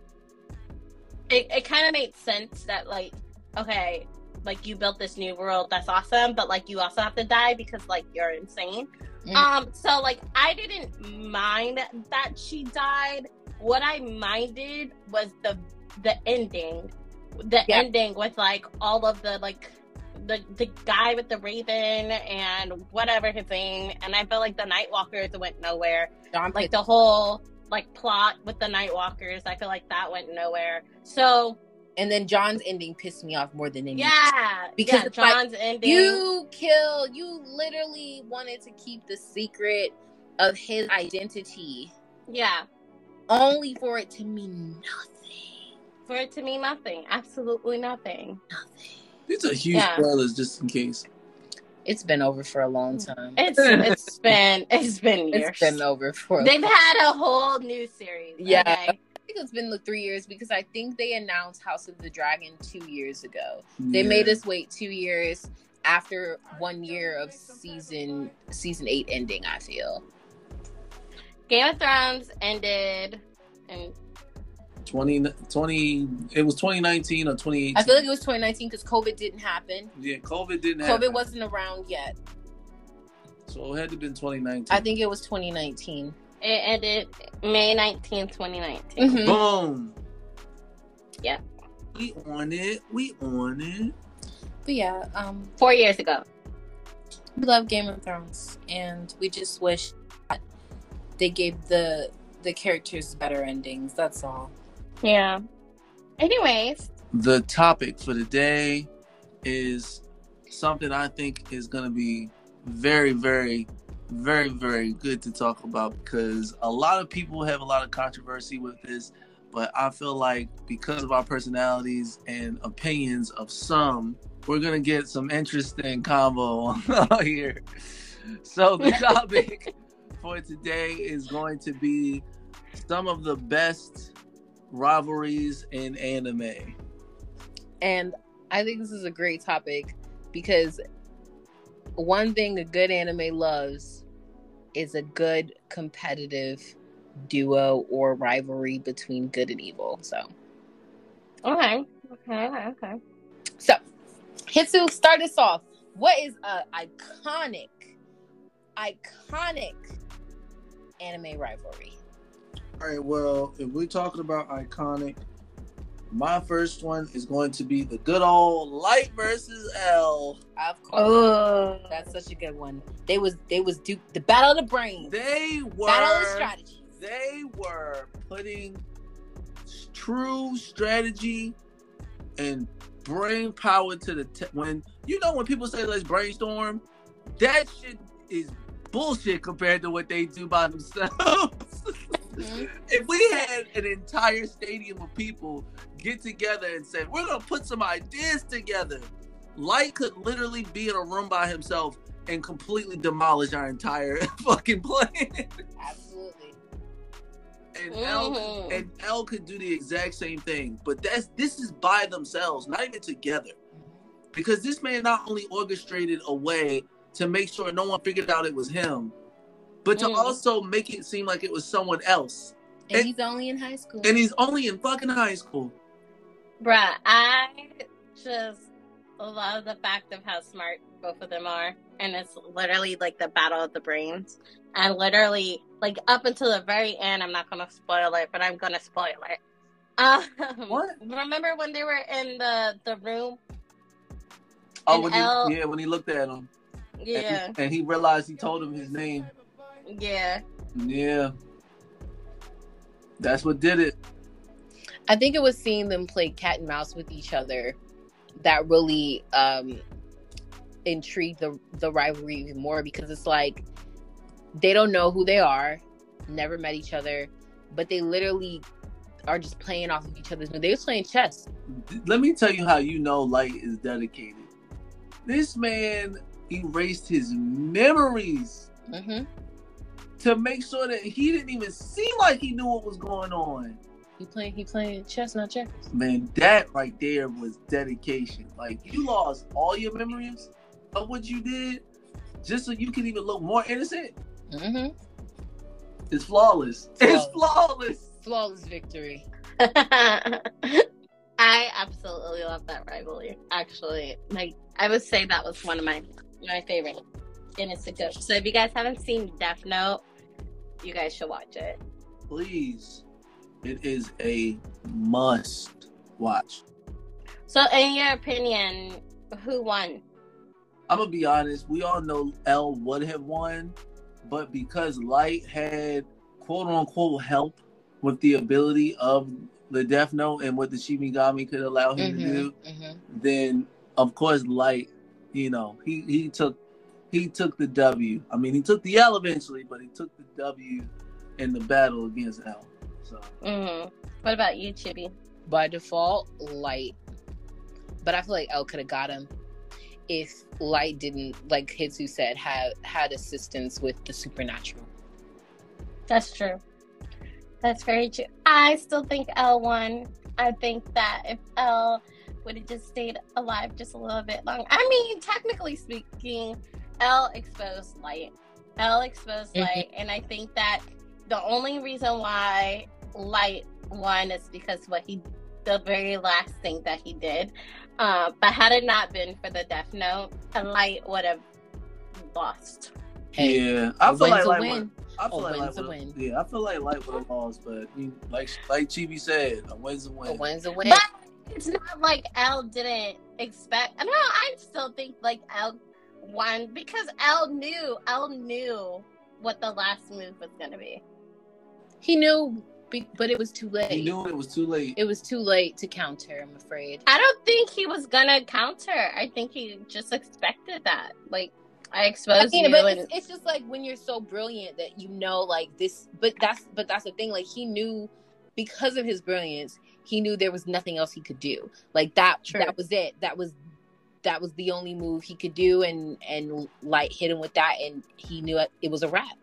it, it kind of made sense that like okay like you built this new world that's awesome but like you also have to die because like you're insane Mm. um so like i didn't mind that she died what i minded was the the ending the Yeah. ending with like all of the like the the guy with the raven and whatever his name and i felt like the nightwalkers went nowhere Jon like the whole like plot with the Nightwalkers. I feel like that went nowhere. So and then Jon's ending pissed me off more than anything. yeah, Because yeah, it's like, Jon's ending. You kill. You literally wanted to keep the secret of his identity, yeah, only for it to mean nothing. for it to mean nothing, absolutely nothing. These are huge Yeah. spoilers, just in case. It's been over for a long time. It's it's been it's been years. It's been over for. They've had a whole new series. Yeah. okay? I think it's been like three years because I think they announced House of the Dragon two years ago. They Yeah. made us wait two years after one year of season season eight ending. I feel. Game of Thrones ended, and 20, 20 it was 2019 or 2018. I feel like it was 2019 because COVID didn't happen. yeah, COVID didn't happen. COVID wasn't around yet. So it had to have been 2019. I think it was 2019. It ended May nineteenth, twenty nineteen. Mhm. Boom. Yeah. We on it. We on it. But yeah, um, Four years ago. we love Game of Thrones, and we just wish that they gave the the characters better endings. That's all. Yeah. Anyways, The topic for the day is something I think is going to be very, very, very, very good to talk about because a lot of people have a lot of controversy with this, but I feel like because of our personalities and opinions of some, we're going to get some interesting combo here. So the topic for today is going to be some of the best rivalries in anime. And I think this is a great topic because one thing a good anime loves is a good competitive duo or rivalry between good and evil. So, okay, okay, okay. so Hitsu, start us off. What is a iconic, iconic anime rivalry? All right, well, if we're talking about iconic, my first one is going to be the good old Light versus L. Of course, Oh, that's such a good one. They was they was du- the battle of the brains, They were battle of the strategies. they were putting true strategy and brain power to the te- when you know when people say let's brainstorm, that shit is bullshit compared to what they do by themselves. Mhm. if we had an entire stadium of people get together and say we're gonna put some ideas together, Light could literally be in a room by himself and completely demolish our entire fucking plan. Absolutely. and L Mhm. and L could do the exact same thing. But that's this is by themselves, not even together. Because this man not only orchestrated a way to make sure no one figured out it was him, but to Mm. also make it seem like it was someone else. And And- he's only in high school. And he's only in fucking high school. Bruh, I just love the fact of how smart both of them are, and it's literally like the battle of the brains. And literally, like up until the very end, I'm not gonna spoil it, but I'm gonna spoil it. Um, What? Remember when they were in the the room? Oh, when L- he, yeah, when he looked at him, Yeah, and, and he realized he told him his name. yeah. Yeah, that's what did it. I think it was seeing them play cat and mouse with each other that really um intrigued the the rivalry even more because it's like they don't know who they are, never met each other, but they literally are just playing off of each other's. They was playing chess. Let me tell you how you know Light is dedicated. This man erased his memories hmm to make sure that he didn't even seem like he knew what was going on. He playing he playing chess, not checkers. Man, that right there was dedication. Like you lost all your memories of what you did just so you can even look more innocent. Mm-hmm. It's flawless. It's flawless. Flawless victory. I absolutely love that rivalry. Actually, like I would say that was one of my my favorite, and it's a good. So if you guys haven't seen Death Note, you guys should watch it. Please, it is a must watch. So, in your opinion, who won? I'm gonna be honest. We all know L would have won, but because Light had quote unquote help with the ability of the Death Note and what the Shinigami could allow him Mhm, to do, mhm. then of course Light, you know, he he took he took the W. I mean, he took the L eventually, but he took the W in the battle against L. So hmm What about you, Chibi? By default, Light. But I feel like L could have got him if Light didn't, like Hitsu said, had had assistance with the supernatural. That's true. That's very true. I still think L won. I think that if L would have just stayed alive just a little bit longer. I mean, technically speaking, L exposed light. L exposed Mhm. light. And I think that the only reason why light won is because what he the very last thing that he did. Uh, but had it not been for the death note, light would have lost. Yeah, I a feel like Light win. I feel A like win's Light a would've- win. Yeah, I feel like Light would have lost, but I mean, like like Chibi said, a win's a win. A win's a win. But it's not like L didn't expect. No, I still think like L won because L knew. L knew what the last move was gonna be. He knew, be- but it was too late. He knew it was too late. It was too late to counter. I'm afraid. I don't think he was gonna counter. I think he just expected that. Like I I mean, you, but and it's, it's just like when you're so brilliant that you know, like this. But that's but that's the thing. Like he knew because of his brilliance, he knew there was nothing else he could do. Like that. True. That was it. That was that was the only move he could do, and and light hit him with that, and he knew it, it was a wrap.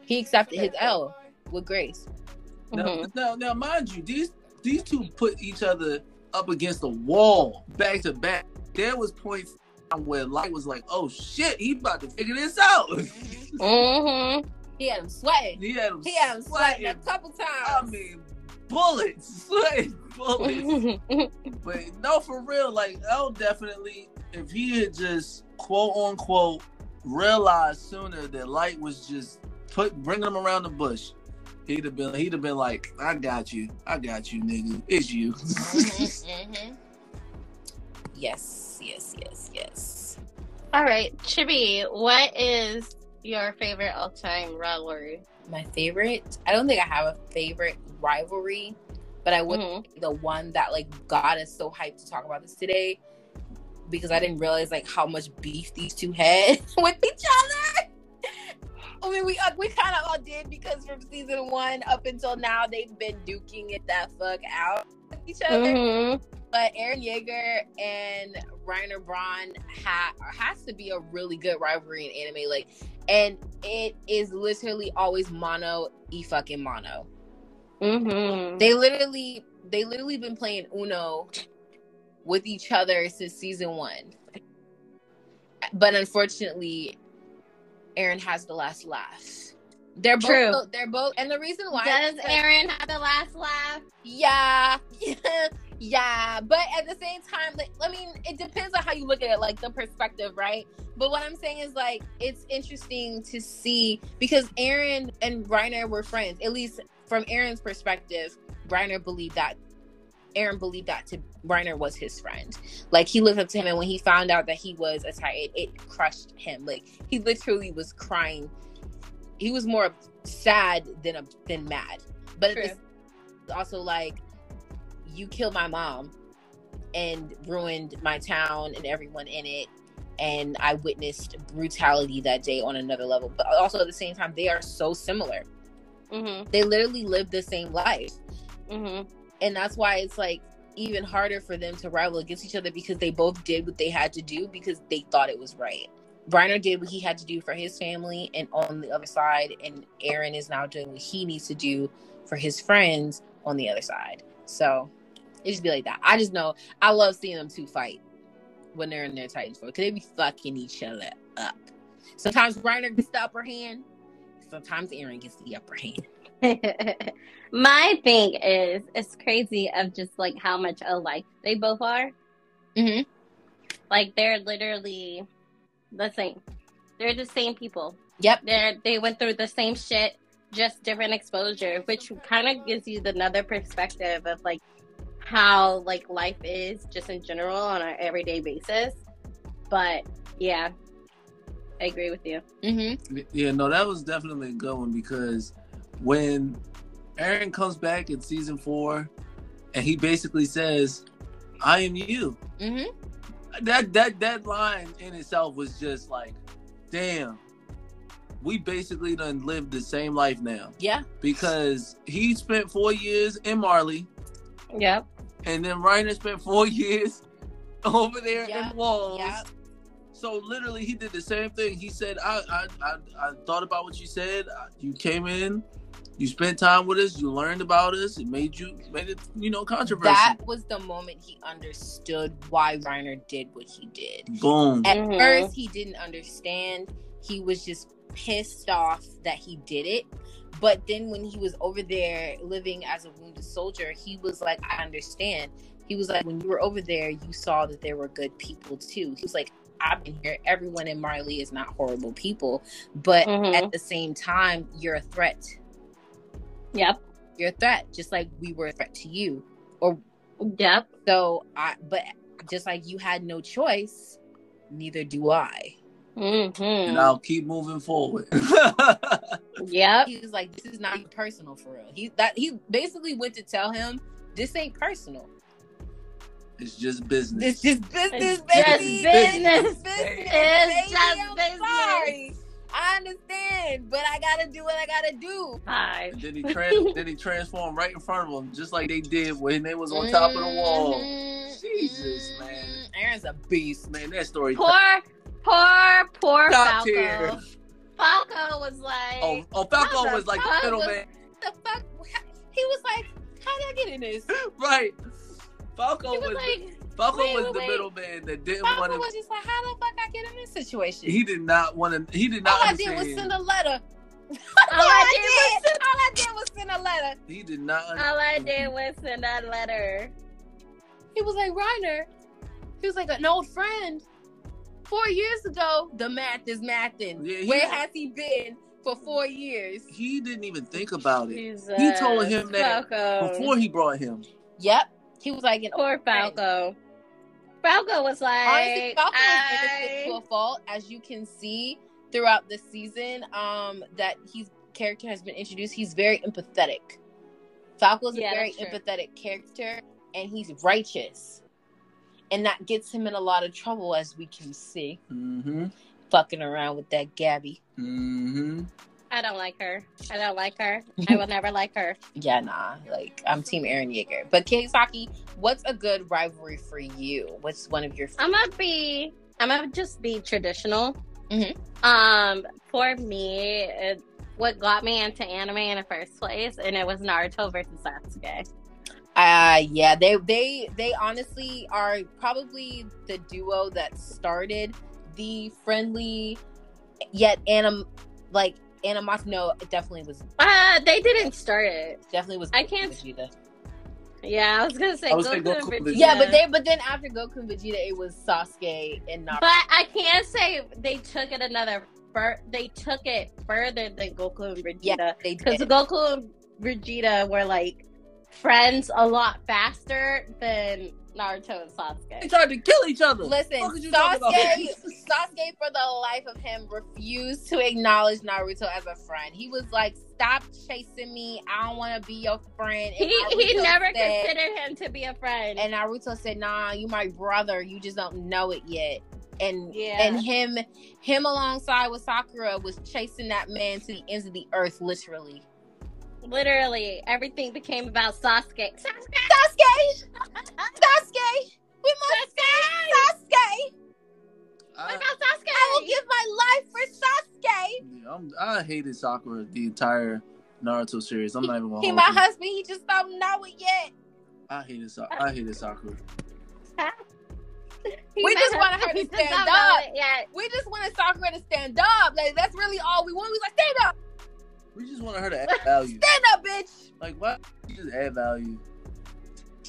He accepted his L with grace. Now, Mhm. now, now, mind you, these these two put each other up against the wall back to back. There was points where Light was like, "Oh shit, he about to figure this out." Mhm. He had him sweating. he had him, He had him sweating a couple times. I mean, bullets, sweating bullets. but no, for real, like L definitely, if he had just quote unquote realized sooner that Light was just put bringing him around the bush, he'd have been he'd have been like, "I got you, I got you, nigga, it's you." Mhm, mhm. Yes, yes, yes, yes. All right, Chibi, what is your favorite all-time rivalry? My favorite. I don't think I have a favorite rivalry, but I would Mhm. the one that like got us so hyped to talk about this today because I didn't realize like how much beef these two had with each other. I mean, we uh, we kind of all did because from season one up until now they've been duking it that fuck out with each other. Mhm. But Eren Yeager and Reiner Braun ha- has to be a really good rivalry in anime. Like, and it is literally always mono e fucking mono. Mhm. They literally they literally been playing Uno with each other since season one. But unfortunately, Eren has the last laugh. They're both they're both and the reason why Does Eren have the last laugh? yeah, yeah, but at the same time, like, I mean, it depends on how you look at it, like the perspective, right? But what I'm saying is, like, it's interesting to see because Eren and Reiner were friends. At least from Eren's perspective, Reiner believed that Eren believed that to Reiner was his friend. Like he looked up to him, and when he found out that he was a Titan, it, crushed him. Like he literally was crying. He was more sad than a, than mad. But True. it's also like you killed my mom and ruined my town and everyone in it and i witnessed brutality that day on another level but also at the same time they are so similar Mhm. they literally live the same life Mhm. And that's why it's like even harder for them to rival against each other because they both did what they had to do because they thought it was right. Reiner did what he had to do for his family and on the other side and eren is now doing what he needs to do for his friends on the other side. So it just be like that. I just know i love seeing them two fight when they're in their titans because they be fucking each other up. Sometimes Reiner gets the upper hand sometimes eren gets the upper hand My thing is, it's crazy of just like how much alike they both are. hmm Like they're literally the same. They're the same people. Yep. They they went through the same shit, just different exposure, which kind of gives you another perspective of like how like life is just in general on an everyday basis. But yeah, I agree with you. hmm Yeah, no, that was definitely a good one because when Eren comes back in season four and he basically says, I am you. hmm That that that line in itself was just like, damn. We basically done lived the same life now. Yeah. Because he spent four years in Marley Yep. and then Reiner spent four years over there Yeah, in Walls. yeah. So literally, he did the same thing. He said, "I, I, I, I thought about what you said. You came in, you spent time with us, you learned about us. It made you, made it, you know, controversial. That was the moment he understood why Reiner did what he did. Boom. At Mhm. first, he didn't understand. He was just pissed off that he did it. But then, when he was over there living as a wounded soldier, he was like, I understand. He was like, when you were over there, you saw that there were good people too. He was like, I've been here. Everyone in Marley is not horrible people. But Mhm. at the same time, you're a threat. Yep. You're a threat, just like we were a threat to you. Or Yep. so I, but just like you had no choice, neither do I. and hmm I'll keep moving forward. Yep. he was like, "This is not personal for real." He that he basically went to tell him, "This ain't personal. it's just business. It's just business, It's baby. just business. It's business, It's baby. just I'm business. Sorry. I understand, but I gotta do what I gotta do." Hi. and then he trans- then he transformed right in front of him, just like they did when they was on top of the wall. Mhm, Jesus, mhm. man. Eren's a beast. Man, that story. Poor, poor, poor Top Falco. tier. Falco was like, Oh, oh, Falco was like fuck the was- middleman, The fuck? He was like, "How did I get in this?" right? Falco he was, was like, Falco wait, was wait, the wait. middleman that didn't want Falco to. was just like, "How the fuck I get in this situation?" He did not want to. He did not. All not I did was send a letter. all I did All I did was send a letter. he did not. was, all I did was send a letter. He was like, Reiner. He was like an old friend. Four years ago, the math is mathing. Yeah, he- Where has he been for four years? He didn't even think about it Jesus, He told him that Falco. before he brought him. Yep. He was like an Poor Falco. friend. Falco. Falco was like, Honestly, Falco was I- innocent to a fault, as you can see throughout the season. Um, that his character has been introduced. He's very empathetic. Falco's Yeah, a very empathetic character, and he's righteous, and that gets him in a lot of trouble, as we can see. Mm-hmm. Fucking around with that Gabi. Mm-hmm. I don't like her. I don't like her. I will never like her. Yeah, nah. Like I'm Team Eren Yeager. But Kiyosaki, what's a good rivalry for you? What's one of your I'm gonna be. I'm gonna just be traditional. Mhm. Um, for me, it, what got me into anime in the first place, and it was Naruto versus Sasuke. Uh yeah, they they they honestly are probably the duo that started the friendly yet anim like animosity. No, it definitely was Uh, they didn't start it. definitely was. I can't- and Vegeta. Yeah, I was gonna say I would Goku, Goku and Vegeta. Vegeta. Yeah, but they but then after Goku and Vegeta, it was Sasuke and Naruto. But I can't say they took it another. Fur- they took it further than Goku and Vegeta. yeah, they Because. Goku and Vegeta were like friends a lot faster than Naruto and Sasuke. They tried to kill each other. Listen, Fuck is you talking about? Sasuke, Sasuke, for the life of him, refused to acknowledge Naruto as a friend. He was like, "Stop chasing me. I don't want to be your friend." And He he never said- considered him to be a friend. And Naruto said, "Nah, you my brother. You just don't know it yet." And Yeah. and him him alongside with Sakura was chasing that man to the ends of the earth, literally. Literally, everything became about Sasuke. Sasuke, Sasuke, Sasuke, I'm, I hated Sakura the entire Naruto series. I'm not even gonna He hold my you. husband. He just don't know it yet. I hated Sa- I hated Sakura. We just have- wanted her to he does stand not know up. it yet. We just wanted Sakura to stand up. Like that's really all we want. We was like, stand up. We just wanted her to add value. Stand up, bitch. like, why you just add value?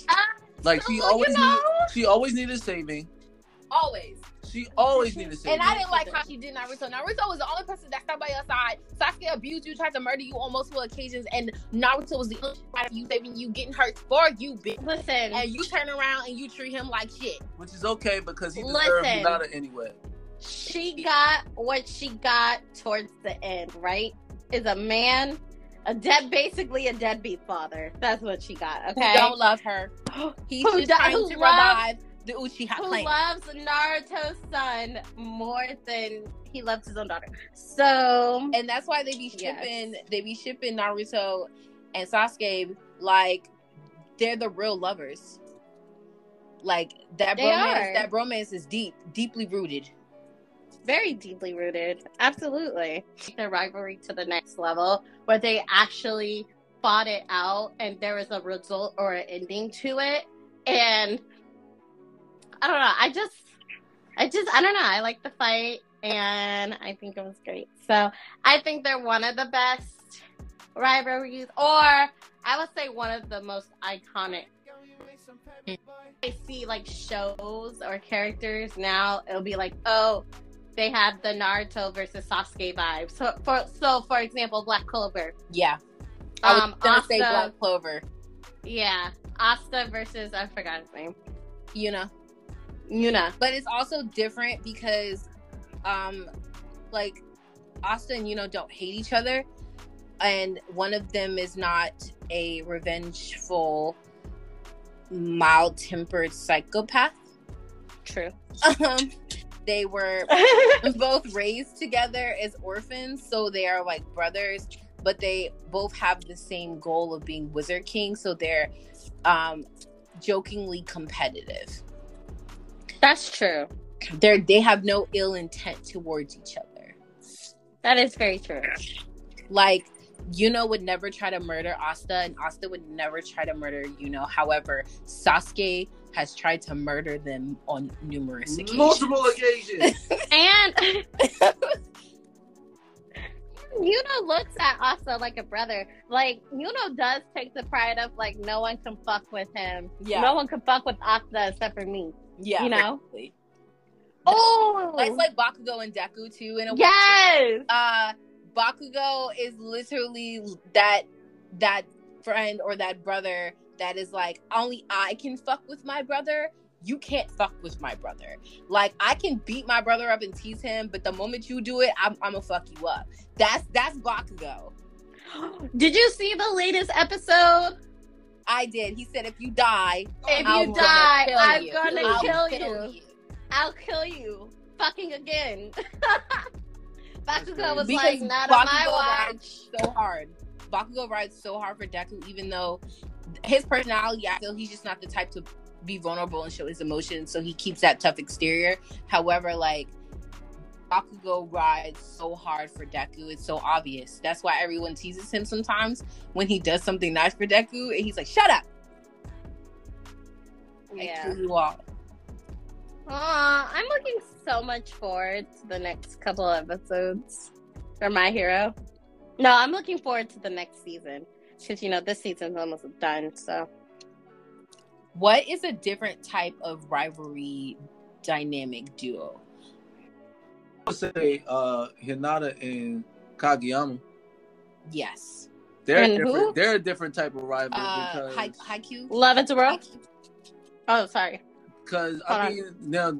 Uh, Like she always you know, needed, she always needed saving. always. She always needed saving. And I didn't like how she did Naruto. Naruto was the only person that stuck by your side. Sasuke abused you, tried to murder you on multiple occasions, and Naruto was the only one you saving you, getting hurt for you, bitch. Listen, And you turn around and you treat him like shit. which is okay because he deserved Listen. Hinata anyway. she got what she got towards the end, right? Is a man, a dead, basically a deadbeat father. That's what she got. Who Okay. don't love her. He's Who just do- trying to loves- revive the Uchiha Who clan. loves Naruto's son more than he loves his own daughter. So and that's why they be Yes. shipping they be shipping Naruto and Sasuke like they're the real lovers. Like that They bromance are. that bromance is deep, deeply rooted. very deeply rooted. Absolutely. The rivalry to the next level where they actually fought it out and there was a result or an ending to it. And I don't know. I just, I just, I don't know. I like the fight and I think it was great. So I think they're one of the best rivalries, or I would say one of the most iconic. I see like shows or characters now, it'll be like, oh, they have the Naruto versus Sasuke vibes. So for so for example, Black Clover. Yeah. I was Um, gonna say Asta- Black Clover, Yeah. Asta versus I forgot his name. You know. But it's also different because um like austin you know don't hate each other. And one of them is not a revengeful, mild tempered psychopath. True. Um, they were both raised together as orphans, so they are like brothers, but they both have the same goal of being Wizard King, so they're um jokingly competitive. That's true. They're they have no ill intent towards each other. That is very true. Like Yuno would never try to murder Asta, and Asta would never try to murder Yuno. However, Sasuke has tried to murder them on numerous occasions. Multiple occasions. And Yuno looks at Asta like a brother. Like Yuno does take the pride of like no one can fuck with him. Yeah. No one can fuck with Asta except for me. Yeah, you know? basically. Oh, It's like Bakugo and Deku too in a way. yes. uh Bakugo is literally that that friend or that brother that is like only I can fuck with my brother. You can't fuck with my brother. Like I can beat my brother up and tease him, but the moment you do it, I'm, I'm gonna fuck you up. That's that's Bakugo. Did you see the latest episode? I did. He said, if you die, If I'm you gonna die, kill I'm you. gonna I'll kill you. I'll kill you. Fucking again. Bakugo was Because like, not on my watch. so hard. Bakugo rides so hard for Deku, even though his personality, I feel he's just not the type to be vulnerable and show his emotions. So he keeps that tough exterior. However, like Bakugo rides so hard for Deku, it's so obvious. That's why everyone teases him sometimes when he does something nice for Deku, and he's like, "Shut up! I Yeah. you all." Aw, I'm looking so much forward to the next couple episodes for My Hero. No, I'm looking forward to the next season because you know this season's almost done. So What is a different type of rivalry dynamic duo? I would say uh, Hinata and Kageyama. Yes. They're And different. who? They're a different type of rival Uh, because Hai- Haikyuu. Love it to roll. Oh, sorry. because Hold I on. mean no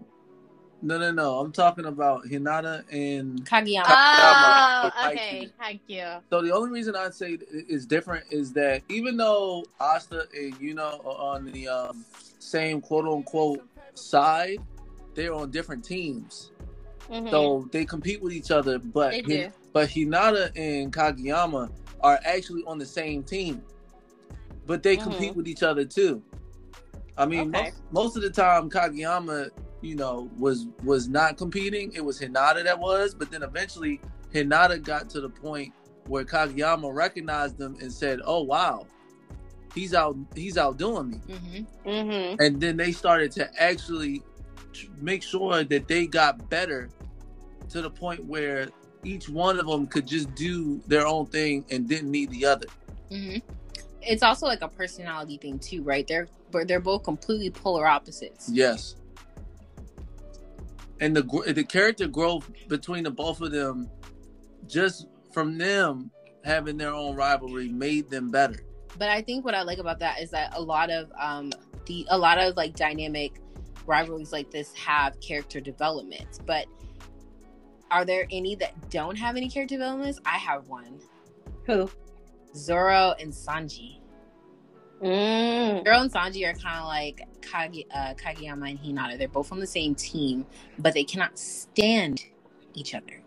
no no no I'm talking about Hinata and Kageyama. Oh, Haikyuu. okay. Thank you. so the only reason I'd say is different is that even though Asta and Yuno are on the um, same quote unquote side, they're on different teams. Mhm. So they compete with each other, but Hin- but Hinata and Kageyama are actually on the same team, but they Mhm. compete with each other too. I mean, Okay. most, most of the time Kageyama, you know, was was not competing. It was Hinata that was, but then eventually Hinata got to the point where Kageyama recognized them and said, "Oh wow, he's out he's outdoing me." hmm Mhm. and then they started to actually make sure that they got better to the point where each one of them could just do their own thing and didn't need the other. hmm It's also like a personality thing too, right? They're but they're both completely polar opposites. Yes. And the the character growth between the both of them, just from them having their own rivalry, made them better. But I think what I like about that is that a lot of um the a lot of like dynamic rivalries like this have character development. But are there any that don't have any character developments? I have one. Who? Zoro and Sanji. Mm. Zoro and Sanji are kind of like Kage, uh, Kageyama and Hinata. They're both on the same team, but they cannot stand each other.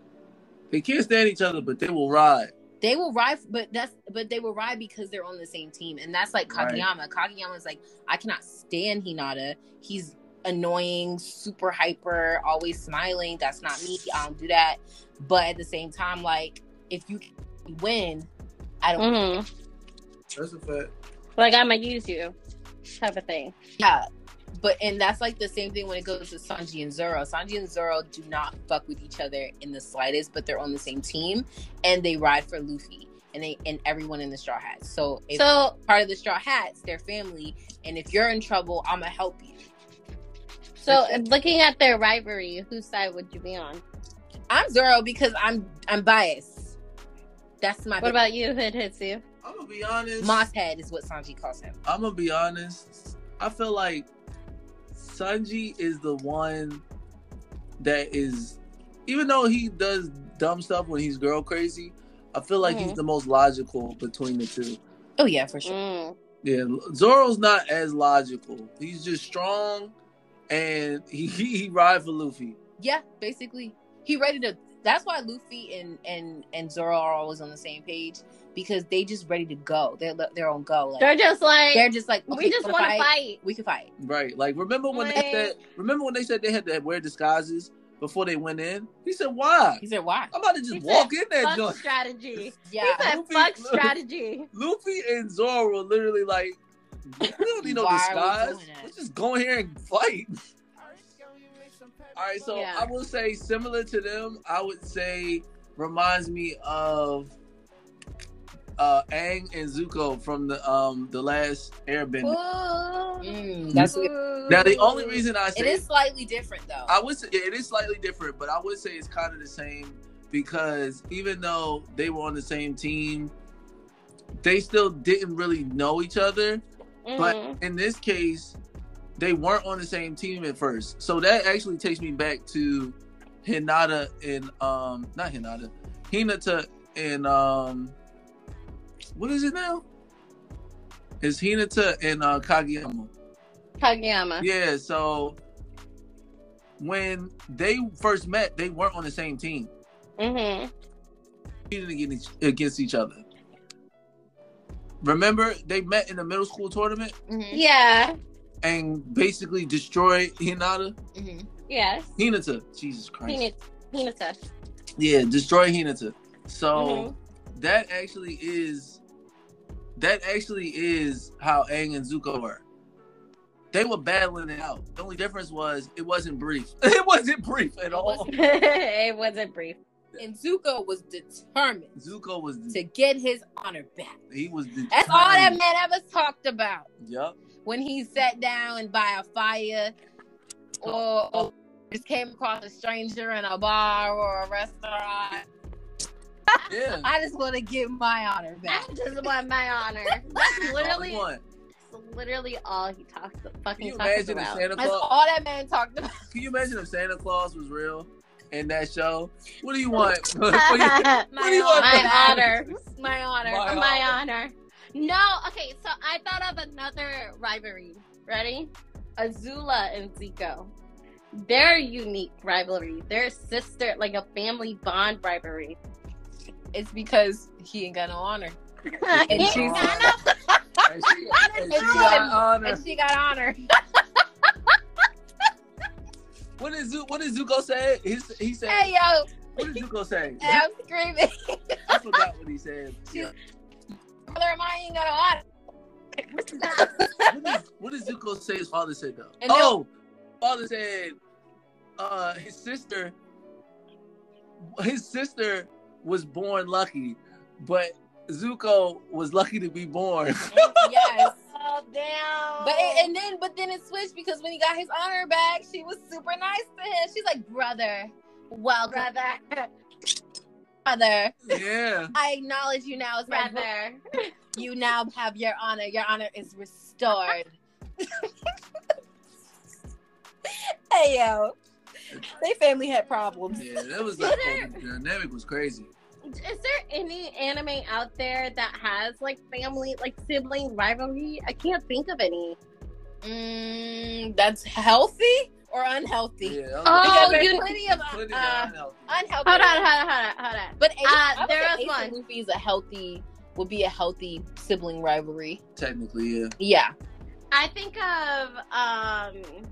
They can't stand each other, but they will ride. They will ride, but that's but they will ride because they're on the same team, and that's like Right. Kageyama. Kageyama is like I cannot stand Hinata. He's annoying, super hyper, always smiling. That's not me. I don't do that. But at the same time, like if you win, I don't. Mm-hmm. That's a fact. Like I'm gonna use you, type of thing. Yeah. But and that's like the same thing when it goes to Sanji and Zoro. Sanji and Zoro do not fuck with each other in the slightest, but they're on the same team and they ride for Luffy and they and everyone in the Straw Hats. So if So part of the Straw Hats, they're family, and if you're in trouble, I'ma help you. So looking at their rivalry, whose side would you be on? I'm Zoro because I'm I'm biased. That's my What about you, Hood Hitsu? I'm gonna be honest. Moss head is what Sanji calls him. I'm gonna be honest. I feel like Sanji is the one that is, even though he does dumb stuff when he's girl crazy. I feel like he's Mhm. the most logical between the two. Oh yeah, for sure. Mm. Yeah, Zoro's not as logical. He's just strong, and he he, he ride for Luffy. Yeah, basically, he ready to. That's why Luffy and and and Zoro are always on the same page because they just ready to go. They're they're on go. Like, They're just like they're just like we just wanna want to fight. We can fight. Right. Like remember when they said remember when they said they had to wear disguises before they went in? He said, Why? He said, "Why?" I'm about to just He walk said, in that Fuck joint. strategy. Yeah, He said Luffy- fuck strategy. Luffy and Zoro literally like we don't need no Why are we disguise. Let's just go in here and fight. All right, so Yeah. I will say similar to them. I would say reminds me of uh Aang and Zuko from the um the last Airbender. Mm, that's what- Now the only reason I say it is slightly different though. I would say yeah, it is slightly different, but I would say it's kind of the same because even though they were on the same team, they still didn't really know each other. Mhm. But in this case, they weren't on the same team at first. So that actually takes me back to Hinata and um not Hinata, Hinata and um what is it now? It's Hinata and uh Kageyama. Kageyama. Yeah, so when they first met, they weren't on the same team. Mm hmm each, against each other. Remember, they met in the middle school tournament Mhm, Yeah. and basically destroyed Hinata. mhm. Yes. Hinata, Jesus Christ. Hinata. Hinata. Yeah, destroy Hinata. So Mhm. that actually is that actually is how Aang and Zuko were. They were battling it out. The only difference was it wasn't brief. it wasn't brief at all. it wasn't brief. And Zuko was determined Zuko was to get his honor back. he was determined. That's all that man ever talked about. Yep. When he sat down by a fire, or, or just came across a stranger in a bar or a restaurant. Yeah. I just want to get my honor back. I just want my honor. That's literally, All he that's literally all he talks Can fucking you talks imagine if about. Santa That's all that man talked about. Can you imagine if Santa Claus was real in that show? What do you want? For your- what do you want? my honor. My honor. My My, honor. honor. No, okay, so I thought of another rivalry. Ready? Azula and Zuko. Their unique rivalry. Their sister, like a family bond rivalry. It's because he ain't got no honor. and she's- And she, and she got honor. And she got honor. What did Zuko? What did Zuko say? He, he said. Hey yo, What did Zuko say? I'm screaming. I forgot what he said. Mother of mine ain't got no honor. What did, what did Zuko say his father said though? And oh, father said uh his sister his sister was born lucky, but Zuko was lucky to be born. yes. Oh damn! But it, and then but then it switched because when he got his honor back, she was super nice to him. She's like, brother, welcome, brother, brother. yeah. I acknowledge you now as my brother. brother. You now have your honor. Your honor is restored. hey yo, they family had problems. Yeah, that was like oh the dynamic was crazy. Is there any anime out there that has like family, like sibling rivalry? I can't think of any. Mm, that's healthy or unhealthy? Yeah, Oh, there's you- plenty of plenty uh, unhealthy. unhealthy. Hold on, hold on, hold on, hold on. But Ace, Uh, I would there was Ace one. and Luffy is a healthy would be a healthy sibling rivalry. Technically, yeah. Yeah. I think of um.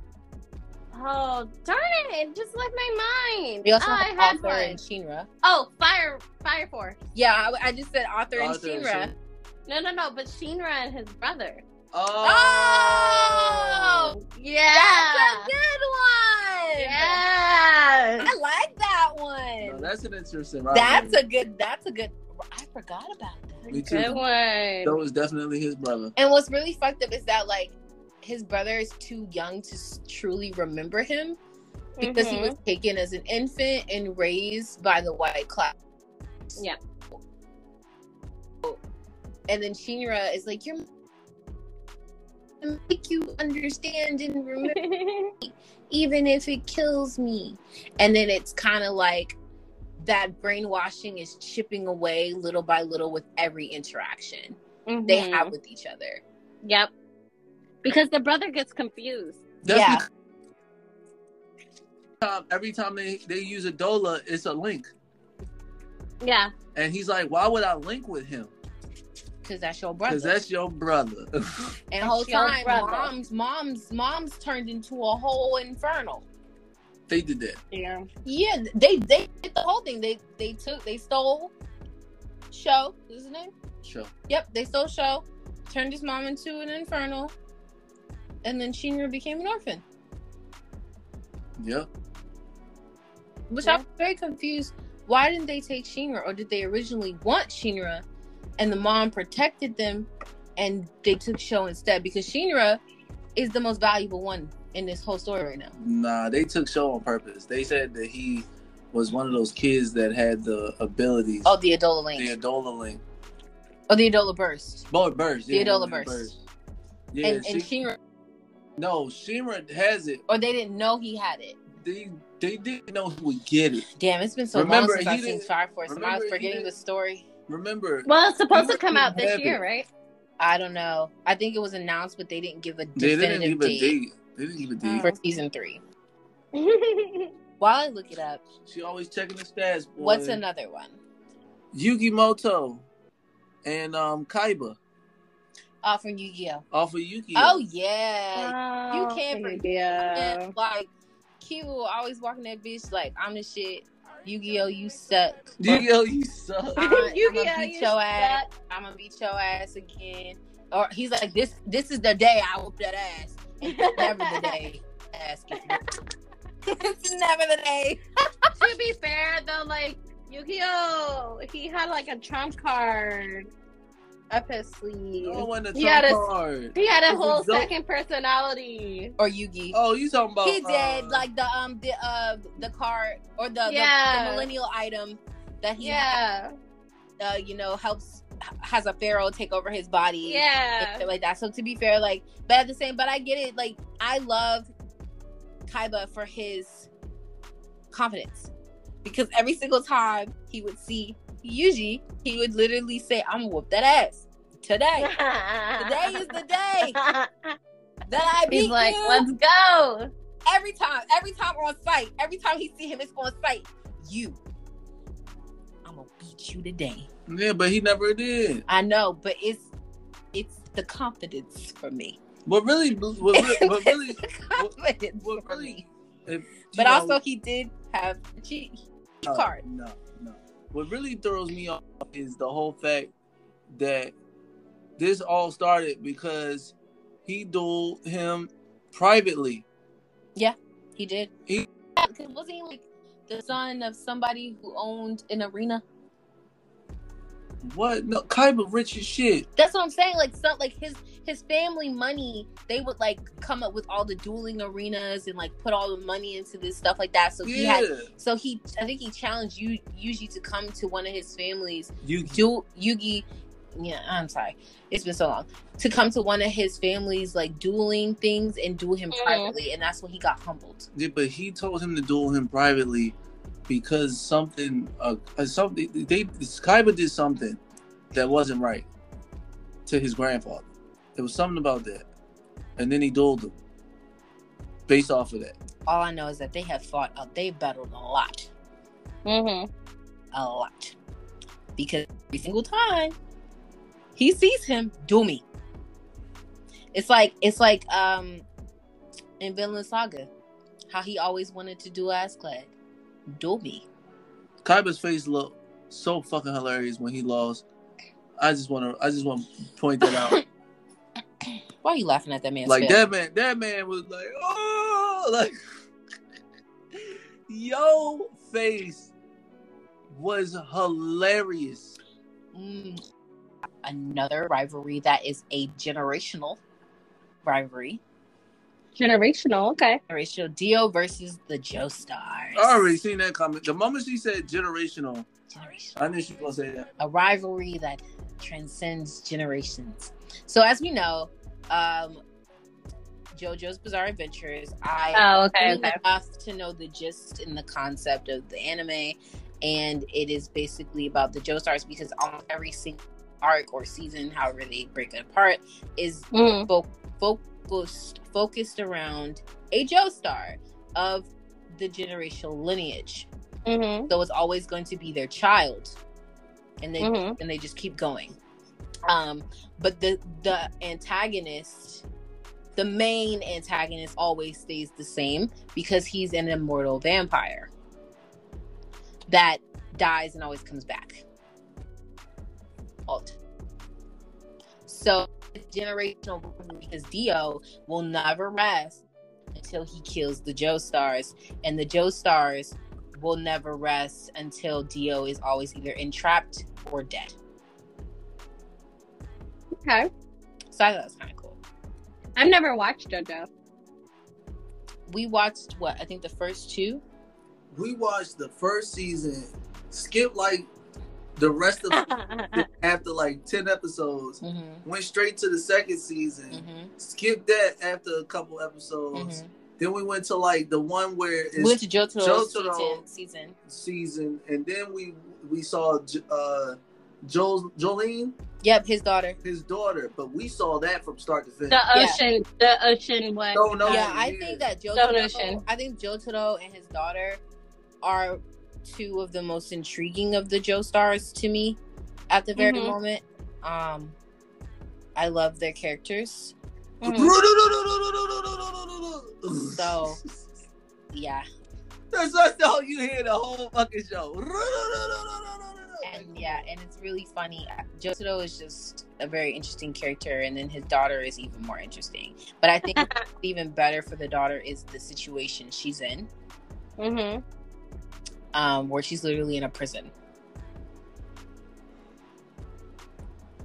Oh darn it! It just left my mind. We also Oh, have I had Arthur one. and Shinra. Oh, fire, fire force. Yeah, I, I just said author, Arthur and and Shin- No, no, no. But Shinra and his brother. Oh, oh. Yeah. That's a good one. Yeah. I like that No, one. that's an interesting. Rivalry. that's a good. That's a good. I forgot about that. Me too. Good one. That was definitely his brother. And what's really fucked up is that like his brother is too young to truly remember him because he was taken as an infant and raised by the white cloud. Yeah. And then Shinra is like, "You're to make you understand and remember, even if it kills me." And then it's kind of like that brainwashing is chipping away little by little with every interaction they Mhm. have with each other. Yep. Because the brother gets confused. That's Yeah. because time- every time they they use a Dola, it's a link, Yeah. and he's like, "Why would I link with him? Because that's your brother. Because that's your brother." And whole time, brother. moms, moms, moms turned into a whole infernal. they did that. Yeah. Yeah, they they did the whole thing. They they took they stole Sho. Is his name? Sure. Yep, they stole Sho, turned his mom into an infernal, and then Shinra became an orphan. Yeah. Which Yeah. I'm very confused. Why didn't they take Shinra, or did they originally want Shinra, and the mom protected them, and they took Sho instead? Because Shinra is the most valuable one in this whole story right now. Nah, they took Sho on purpose. They said that he was one of those kids that had the abilities. Oh, the Adolla Link. the Adolla link. Oh, the Adolla Burst. Boy, burst. The Yeah, Adolla the burst. Yeah, and, and Shinra, no, Shinra has it. or they didn't know he had it. They they didn't know he would get it. Damn, it's been so Remember, long since I've seen Fire Force. Am I remember, he forgetting the story? Remember, Well, it's supposed to come out this year, it. right? I don't know. I think it was announced, but they didn't give a they didn't definitive give a date, date. They didn't give a date. for season three. While I look it up, She always checking the stats. Boy. what's another one? Yugi Muto and um Kaiba Oh, from Yu-Gi-Oh. off of Yu Gi Oh. Oh yeah, you oh, can't forget Yeah. And, like Q always walking that bitch like I'm the shit. Yu-Gi-Oh, you suck. Yu-Gi-Oh, you suck. I'm, I'ma Yu-Gi-Oh, beat you your ass. suck. I'm gonna beat your ass again. Or he's like, this this is the day I whoop that ass. And it's never the day. Ass gets whooped. it's never the day. to be fair though, like Yu-Gi-Oh, he had like a trump card up his sleeve. He had a- card. He had a whole second personality. Or Yugi. Oh, you talking about? he did uh, like the um the uh the card or the the, Yeah. the millennial item that he Yeah, uh you know helps has a pharaoh take over his body. yeah, like that. So to be fair, like, but at the same, but I get it. Like, I love Kaiba for his confidence because every single time he would see Yuji, he would literally say, "I'm gonna whoop that ass today. Today is the day that I beat He's like, you." let's go. every time, every time we're on site, every time he see him, it's on site. You, I'm gonna beat you today. Yeah, but he never did. I know, but it's it's the confidence for me. What really, what really, what really, confidence what for really me. if, But know, also, he did have a cheat no, card. No, no. What really throws me off is the whole fact that this all started because he dueled him privately. Yeah, he did. He- Yeah, wasn't he like the son of somebody who owned an arena? What? No, Kaiba rich as shit. That's what I'm saying. Like some like his his family money, they would like come up with all the dueling arenas and like put all the money into this stuff like that. So he had so he I think he challenged you Yuji to come to one of his families you du- Yugi yeah, I'm sorry. It's been so long. To come to one of his family's like dueling things and duel him Mhm. privately, and that's when he got humbled. Yeah, but he told him to duel him privately because something, uh, uh, something they Kaiba did something that wasn't right to his grandfather. It was something about that, and then he dueled him based off of that. All I know is that they have fought out they battled a lot. Mm-hmm. A lot. Because every single time he sees him, do me. It's like it's like um in Vinland Saga, how he always wanted to do Askeladd. Do me. Kaiba's face looked so fucking hilarious when he lost. I just want to, I just want to point that out. Why are you laughing at that man? like fail? that man, that man was like, oh, like yo face was hilarious. Mm, another rivalry that is a generational rivalry. Generational. Okay. Generational Dio versus the Joestars. I already seen that comment. The moment she said generational, Generational. I knew she was gonna say that. A rivalry that transcends generations. So as we know, um, JoJo's Bizarre Adventures. I Oh, okay, knew okay. enough to know the gist and the concept of the anime, and it is basically about the Joestars because almost every single arc or season, however they break it apart, is Mm. fo- focused focused around a Joestar of the generational lineage. Mm-hmm. So it's always going to be their child, and they Mhm. and they just keep going. Um, but the the antagonist, the main antagonist, always stays the same because he's an immortal vampire that dies and always comes back. Alt. So generational because Dio will never rest until he kills the Joestars, and the Joestars will never rest until Dio is always either entrapped or dead. Okay. So I thought that was kind of cool. I've never watched JoJo. We watched what I think the first two. We watched the first season, skip like the rest of after like ten episodes, Mm-hmm. went straight to the second season, Mm-hmm. skipped that after a couple episodes. Then we went to like the one where it's We went to Jotaro's Jotaro. season, season. season, and then we we saw uh, jo- Jolyne, Yep, his daughter. his daughter, but we saw that from start to finish. the Yeah. ocean. The ocean one. No, no, yeah, I yeah. think that Stone Jotaro. Ocean. I think Jotaro and his daughter are two of the most intriguing of the Joestars to me at the very Mhm. moment. Um, I love their characters. Mhm. So- Yeah, that's, that's all you hear the whole fucking show. and yeah, and it's really funny. Jotaro is just a very interesting character, and then his daughter is even more interesting. But I think even better for the daughter is the situation she's in, Mm-hmm. um, where she's literally in a prison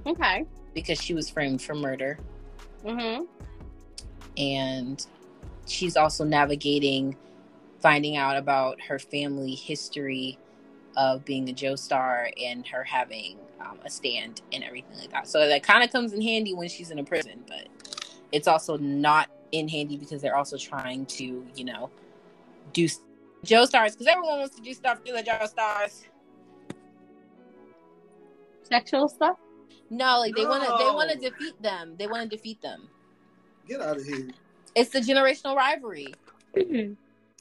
Okay. because she was framed for murder. Mm-hmm. and she's also navigating finding out about her family history of being a Joestar and her having um, a stand and everything like that. So that kind of comes in handy when she's in a prison, but it's also not in handy because they're also trying to, you know, do Joestars because everyone wants to do stuff to the Joestars. Sexual stuff. No, like they want to, they want to defeat them. They want to defeat them. Get out of here. It's the generational rivalry.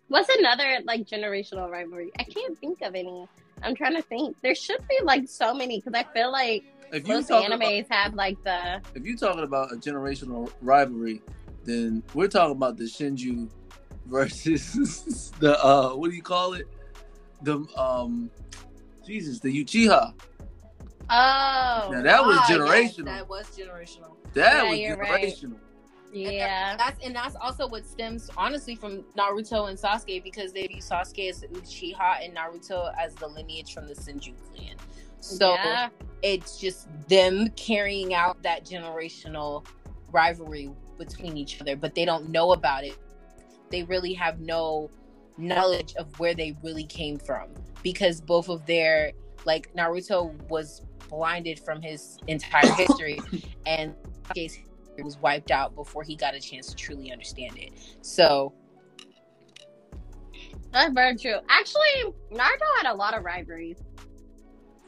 What's another like generational rivalry? I can't think of any. I'm trying to think. There should be like so many because I feel like If most animes about, have like the if you're talking about a generational rivalry, then we're talking about the Senju versus the uh what do you call it? The um Jesus, the Uchiha. oh Now that was Ah, yes, generational. that was generational. That Yeah, was you're right. Yeah. That's and that's also what stems honestly from Naruto and Sasuke because they view Sasuke as the Uchiha and Naruto as the lineage from the Senju clan. So yeah. it's just them carrying out that generational rivalry between each other, but they don't know about it. They really have no knowledge of where they really came from because both of their like Naruto was blinded from his entire history and Sasuke's history was wiped out before he got a chance to truly understand it. So That's very true. Actually, Naruto had a lot of rivalries.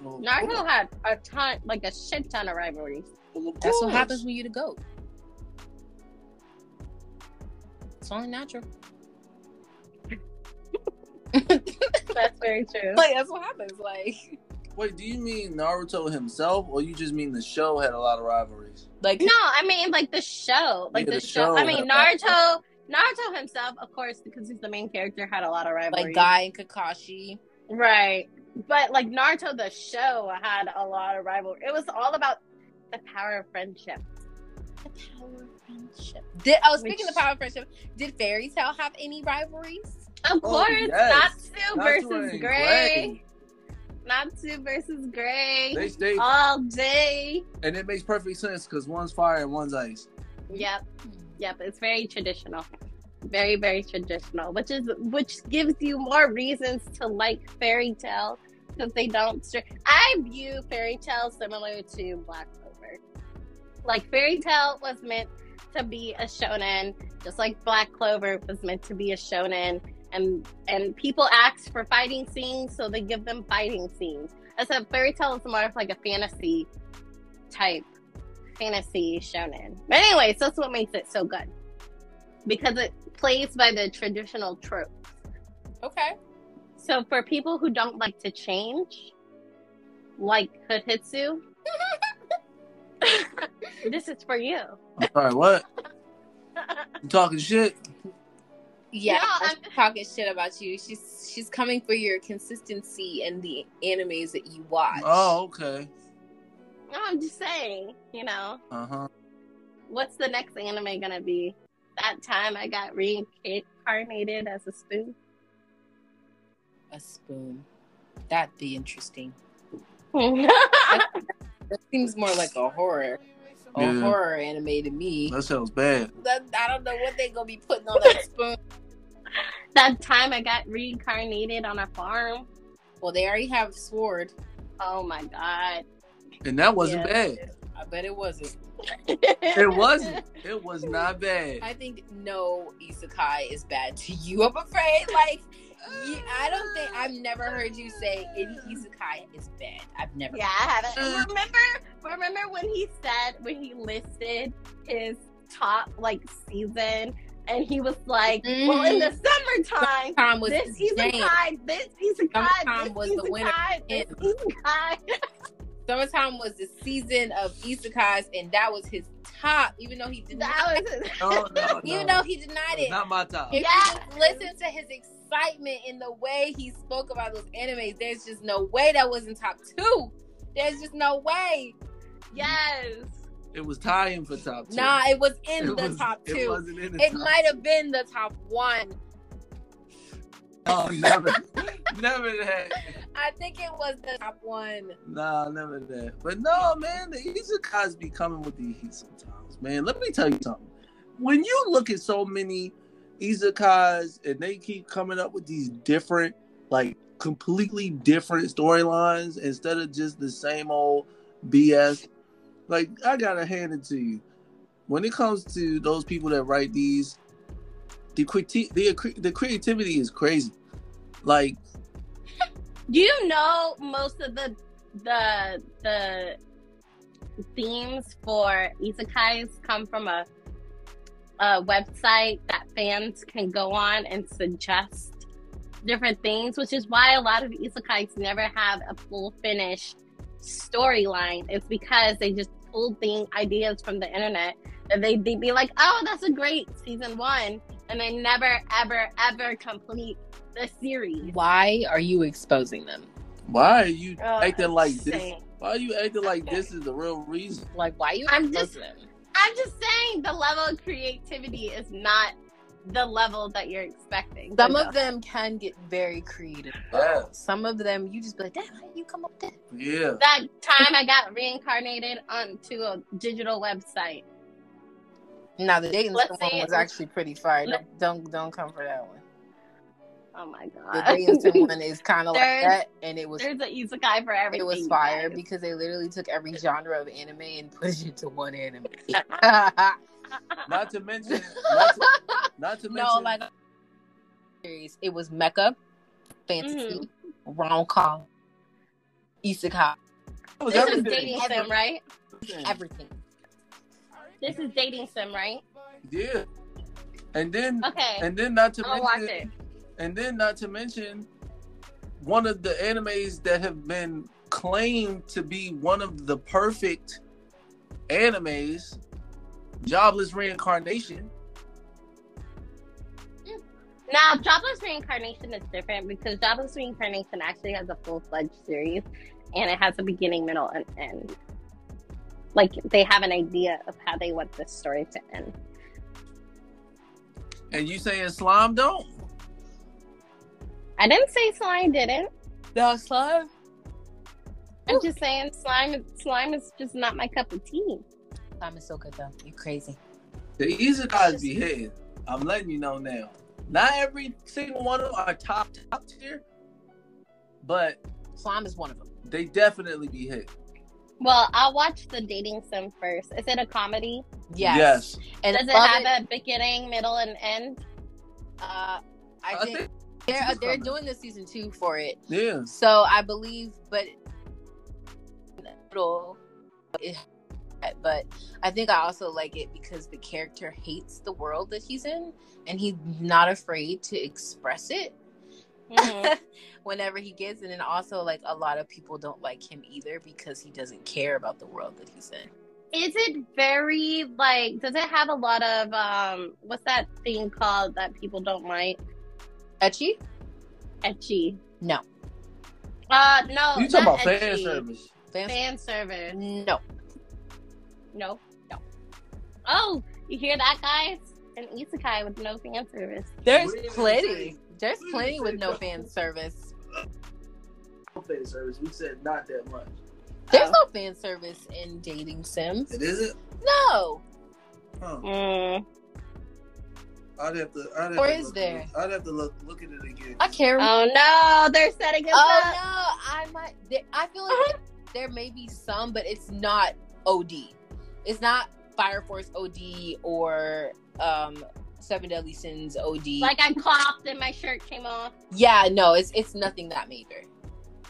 Well, Naruto had a ton, like a shit ton of rivalries. well, of that's what happens when you the goat. It's only natural. That's very true. like that's what happens. Like Wait, do you mean Naruto himself, or you just mean the show had a lot of rivalries? like No, I mean like the show, like Yeah, the, the show. show I mean Naruto. Naruto himself, of course, because he's the main character, had a lot of rivalries. like Guy and Kakashi. right? But like Naruto, the show had a lot of rivalry. It was all about the power of friendship. The power of friendship. Did oh speaking Which- of power of friendship, did Fairy Tail have any rivalries? Of Oh, course, yes. Natsu Natsu versus and Gray. Natsu versus Gray. They all day. and it makes perfect sense because one's fire and one's ice. Yep, yep. It's very traditional, very very traditional, which is which gives you more reasons to like Fairy Tail because they don't. str- I view Fairy Tail similar to Black Clover. Like Fairy Tail was meant to be a shonen, just like Black Clover was meant to be a shonen. And and people ask for fighting scenes, so they give them fighting scenes. As a Fairy Tail is more of like a fantasy type fantasy shonen. But anyways, that's what makes it so good. Because it plays by the traditional tropes. Okay. So for people who don't like to change, like Hotitsu, this is for you. I'm sorry, what? You talking shit? Yeah, No, she's talking shit about you. She's she's coming for your consistency in the animes that you watch. Oh, okay. No, I'm just saying, you know, Uh huh. what's the next anime gonna be? That time I got reincarnated as a spoon. a spoon. That'd be interesting. yeah, That seems more like a horror, a Yeah. horror anime to me. That sounds bad. That, I don't know what they gonna be putting on that spoon. that time I got reincarnated on a farm. Well, they already have sword. Oh my god. And that wasn't Yeah. bad. I bet it wasn't. It wasn't. It was not bad. I think no isekai is bad to you. I'm afraid. Like, you, I don't think I've never heard you say any isekai is bad. I've never. Yeah, I haven't. Uh. Remember, remember when he said when he listed his top like season, and he was like, "Well, in the mm. summertime, Time was this Jane. isekai, this isekai, Summertime this was the winner. isekai, this isekai." Summertime was the season of isekais, and that was his top. Even though he did not, That was his. Oh, no, no, even though he denied it. Not my top. If Yes. you listen to his excitement in the way he spoke about those animes, there's just no way that wasn't top two. There's just no way. yes. It was tying for top two. Nah, it was in It the was- top It two. wasn't in the It might have been the top one. Oh, never, never that. I think it was the top one. Nah, never that. But no, man, the isekais be coming with the heat sometimes, man. Let me tell you something. When you look at so many isekais and they keep coming up with these different, like completely different storylines instead of just the same old BS, like I gotta hand it to you. When it comes to those people that write these, the criti- the the creativity is crazy. Like you know most of the the the themes for isekais come from a a website that fans can go on and suggest different things, which is why a lot of isekais never have a full finished storyline. It's because they just pull thing ideas from the internet and they they be like, oh, that's a great season one, and they never ever ever complete the series. Why are you exposing them? why are you Uh, acting like this? Why are you acting like this is the real reason? Like, why are you I'm exposing just- them? I'm just saying the level of creativity is not the level that you're expecting. Some So of them can get very creative. Yeah. Some of them you just be like, damn, how did you come up with that? Yeah. that time I got reincarnated onto a digital website. Now the dating Let's sim see one it. was actually pretty fire. Don't, don't don't come for that one. Oh my god. The god. dating sim one is kind of like that, and it was There's an isekai for everything. it was you fire guys. because they literally took every genre of anime and put it into one anime. Not to mention, not to, not to mention, no, like series. It was mecha, fantasy, mm-hmm. rom com, isekai, it was This is everything. dating sim, right? everything. This is dating sim, right? Yeah. And then, Okay. and then not to I'll watch mention, it. and then not to mention, one of the animes that have been claimed to be one of the perfect animes, Jobless Reincarnation. Now, Jobless Reincarnation is different because Jobless Reincarnation actually has a full fledged series and it has a beginning, middle, and end. Like, they have an idea of how they want this story to end. And you saying slime don't? I didn't say slime didn't. No slime. I'm just saying slime slime is just not my cup of tea. Slime is so good though. You crazy. The isekais be hitting. I'm letting you know now. Not every single one of them are top top tier, but Slime is one of them. they definitely be hit. Well, I'll watch the dating sim first. Is it a comedy? Yes. Yes. And Does it above have a beginning, middle, and end? Uh, I, I think, think they're it's they're coming. doing the season two for it. Yeah. So I believe, but little, it- but I think I also like it because the character hates the world that he's in, and he's not afraid to express it Mhm. whenever he gets. in. And also, like a lot of people don't like him either because he doesn't care about the world that he's in. Is it very like? Does it have a lot of um? What's that thing called that people don't like? Ecchi? Ecchi. No. Uh, no. You talking not about fan service? Fan- Fan service. No. No. No. Oh, you hear that, guys? An isekai with no fan service. There's What do you plenty. There's What do you plenty with no fan service. No fan service. We said not that much. There's Oh. no fan service in dating sims. It isn't. No. Huh. Mm. I'd have to. I'd have Or to is look there? At it. I'd have to look look at it again. I can't Oh no, they're setting us Oh up. Oh no, I might. There, I feel like there may be some, but it's not OD. It's not Fire Force OD or um Seven Deadly Sins OD. Like I coughed and my shirt came off. yeah, no, it's it's nothing that major.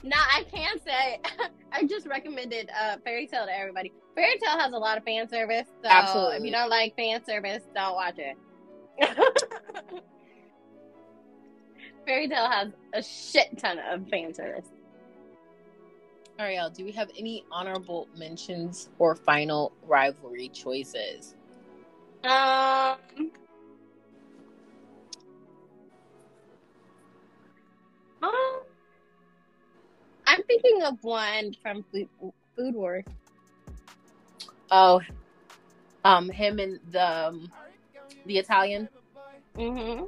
Now I can say I just recommended uh Fairy Tail to everybody. Fairy Tail has a lot of fan service, so if you don't like fan service, don't watch it. Fairy Tail has a shit ton of fan service. Ariel, do we have any honorable mentions or final rivalry choices? Um. um, I'm thinking of one from Food, Wars. Oh, um, him and the um, the Italian. Mm-hmm.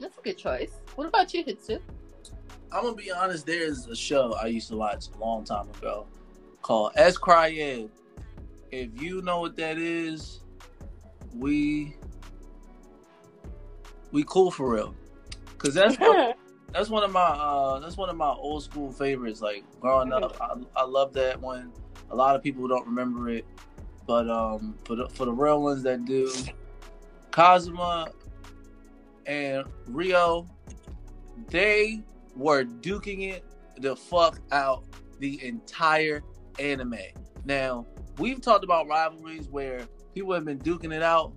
That's a good choice. What about you, Hitsu? I'm gonna be honest. There's a show I used to watch a long time ago called S Cryed. If you know what that is, we we cool for real. Cause that's one, that's one of my uh that's one of my old school favorites. Like growing up, I, I love that one. A lot of people don't remember it, but um for the for the real ones that do, Kazuma and Rio, they were duking it the fuck out the entire anime. Now, we've talked about rivalries where people have been duking it out,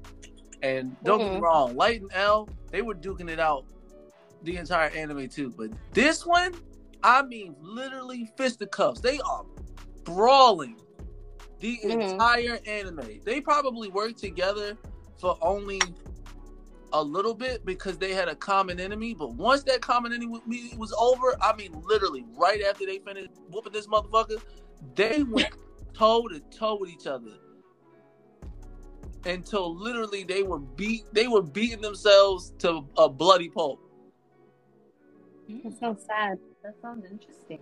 and don't get me Mhm. wrong, Light and L, they were duking it out the entire anime too. But this one, I mean, literally fisticuffs. They are brawling the Mhm. entire anime. They probably worked together for only a little bit because they had a common enemy. But once that common enemy was over, I mean, literally right after they finished whooping this motherfucker, they went toe to toe with each other. until literally they were beat. They were beating themselves to a bloody pulp. That's hmm. so sad. That sounds interesting.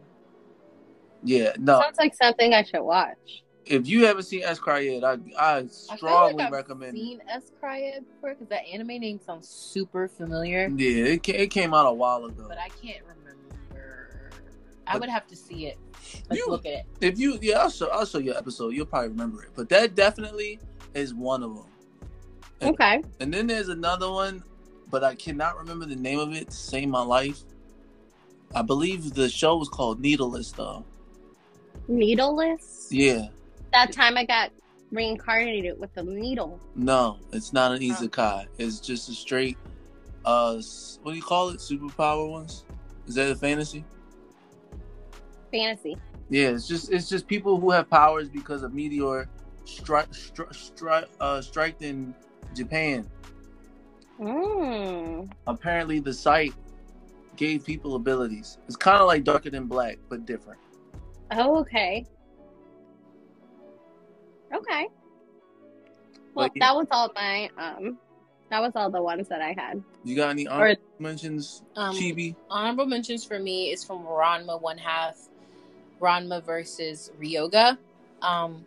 Yeah, no. Sounds like something I should watch. If you haven't seen S Cry yet, I I I strongly like I've recommend. seen S Cry before because that anime name sounds super familiar, Yeah, it, it came out a while ago. but I can't remember. I would have to see it. Let's You- look at it. If you, yeah, I'll show, I'll show you an episode. You'll probably remember it. But that definitely is one of them. Okay. And then there's another one, but I cannot remember the name of it to save my life. I believe the show was called Needleless, though. Needleless. Yeah, That time I got reincarnated with a needle. no, it's not an Oh. isekai. It's just a straight, uh, what do you call it? Superpower ones? Is that a fantasy? Fantasy. Yeah, it's just it's just people who have powers because a meteor strike stri- stri- uh, strike in Japan. Mm. Apparently, the site gave people abilities. It's kind of like Darker Than Black, but different. Oh, okay. Okay. Well, But yeah. that was all my um. That was all the ones that I had. You got any Or- honorable mentions, Um, Chibi? Honorable mentions for me is from Ranma One Half, Ranma versus Ryoga. Um,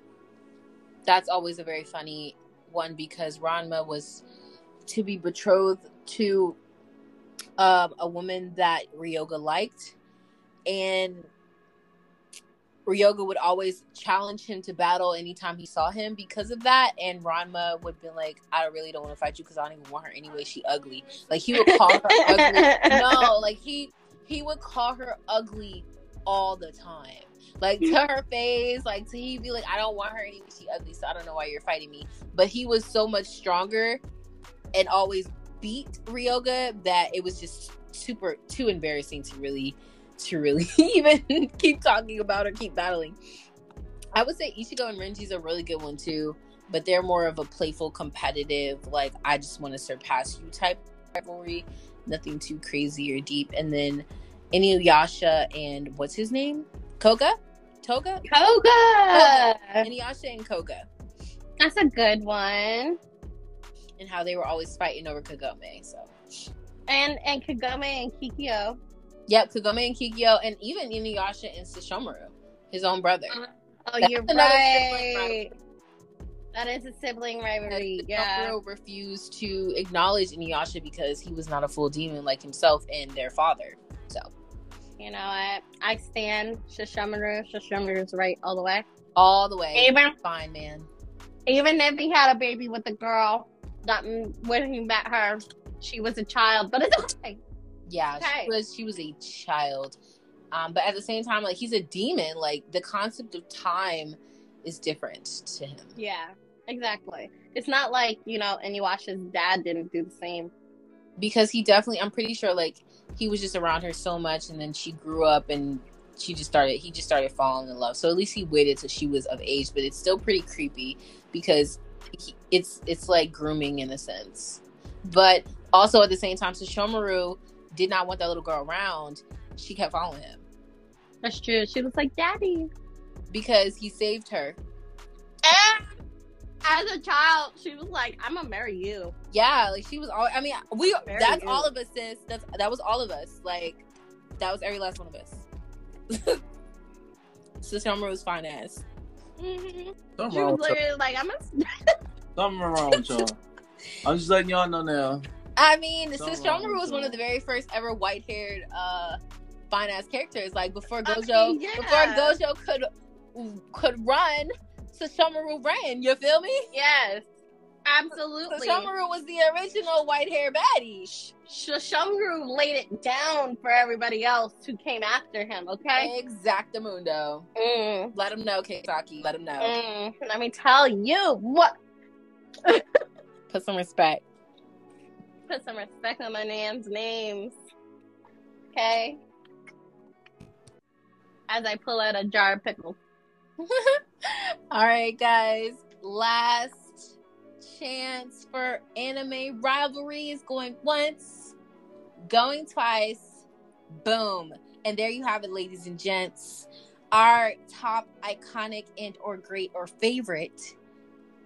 that's always a very funny one because Ranma was to be betrothed to um, a woman that Ryoga liked, and Ryoga would always challenge him to battle anytime he saw him because of that. And Ranma would be like, "I really don't want to fight you because I don't even want her anyway. She ugly." Like he would call her ugly. No, like he he would call her ugly all the time. Like to her face, like to he'd be like, I don't want her anyway, she ugly, so I don't know why you're fighting me. But he was so much stronger and always beat Ryoga that it was just super too embarrassing to really to really even keep talking about or keep battling. I would say Ichigo and Renji's a really good one too, but they're more of a playful, competitive, like I just want to surpass you type rivalry. Nothing too crazy or deep. And then Inuyasha and what's his name? Koga? Toga? Koga. Inuyasha and Koga. That's a good one. And how they were always fighting over Kagome. So And and Kagome and Kikyo. Yep, Kagome and Kikyo and even Inuyasha and Sesshomaru, his own brother. Uh, oh, That's you're right. That is a sibling rivalry. And Yeah. Refused to acknowledge Inuyasha because he was not a full demon like himself and their father. So You know what? I stand Sesshomaru. Sesshomaru's right all the way. all the way. Even Fine, man. even if he had a baby with a girl, that when he met her, she was a child. But it's okay. Yeah, Okay. she was she was a child. Um, but at the same time, like he's a demon. Like the concept of time is different to him. Yeah, exactly. It's not like you know, Inuyasha's dad didn't do the same. Because he definitely I'm pretty sure like he was just around her so much and then she grew up and she just started he just started falling in love. So at least he waited till she was of age, but it's still pretty creepy because he, it's it's like grooming in a sense. But also at the same time, Sesshomaru did not want that little girl around. She kept following him. That's true. She was like, "Daddy." because he saved her. And as a child, she was like, "I'm gonna marry you." Yeah, like she was all. I mean, we. Very that's good. all of us, sis. That's that was all of us. Like that was every last one of us. Sesshomaru was fine ass. hmm Something She was with y'all. literally like, "I'm gonna." Something wrong with y'all. I'm just letting y'all know now. I mean, Something Sis wrong Homer was one of the very first ever white haired, uh, fine ass characters. Like before I Gojo, mean, yeah. before Gojo could could run, Sesshomaru ran. You feel me? Yes, absolutely. Sesshomaru was the original white hair baddie. Sesshomaru laid it down for everybody else who came after him. Okay. Exactamundo. Mm, Let him know, Keisaki. Let him know. mm. Let me tell you what. Put some respect. Put some respect on my man's names. Okay. As I pull out a jar of pickles. All right, guys. Last chance for anime rivalry is going once, going twice. Boom. And there you have it, ladies and gents. Our top iconic and or great or favorite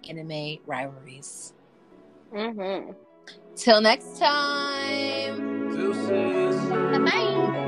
anime rivalries. Mm-hmm. Till next time. Deuces. Bye.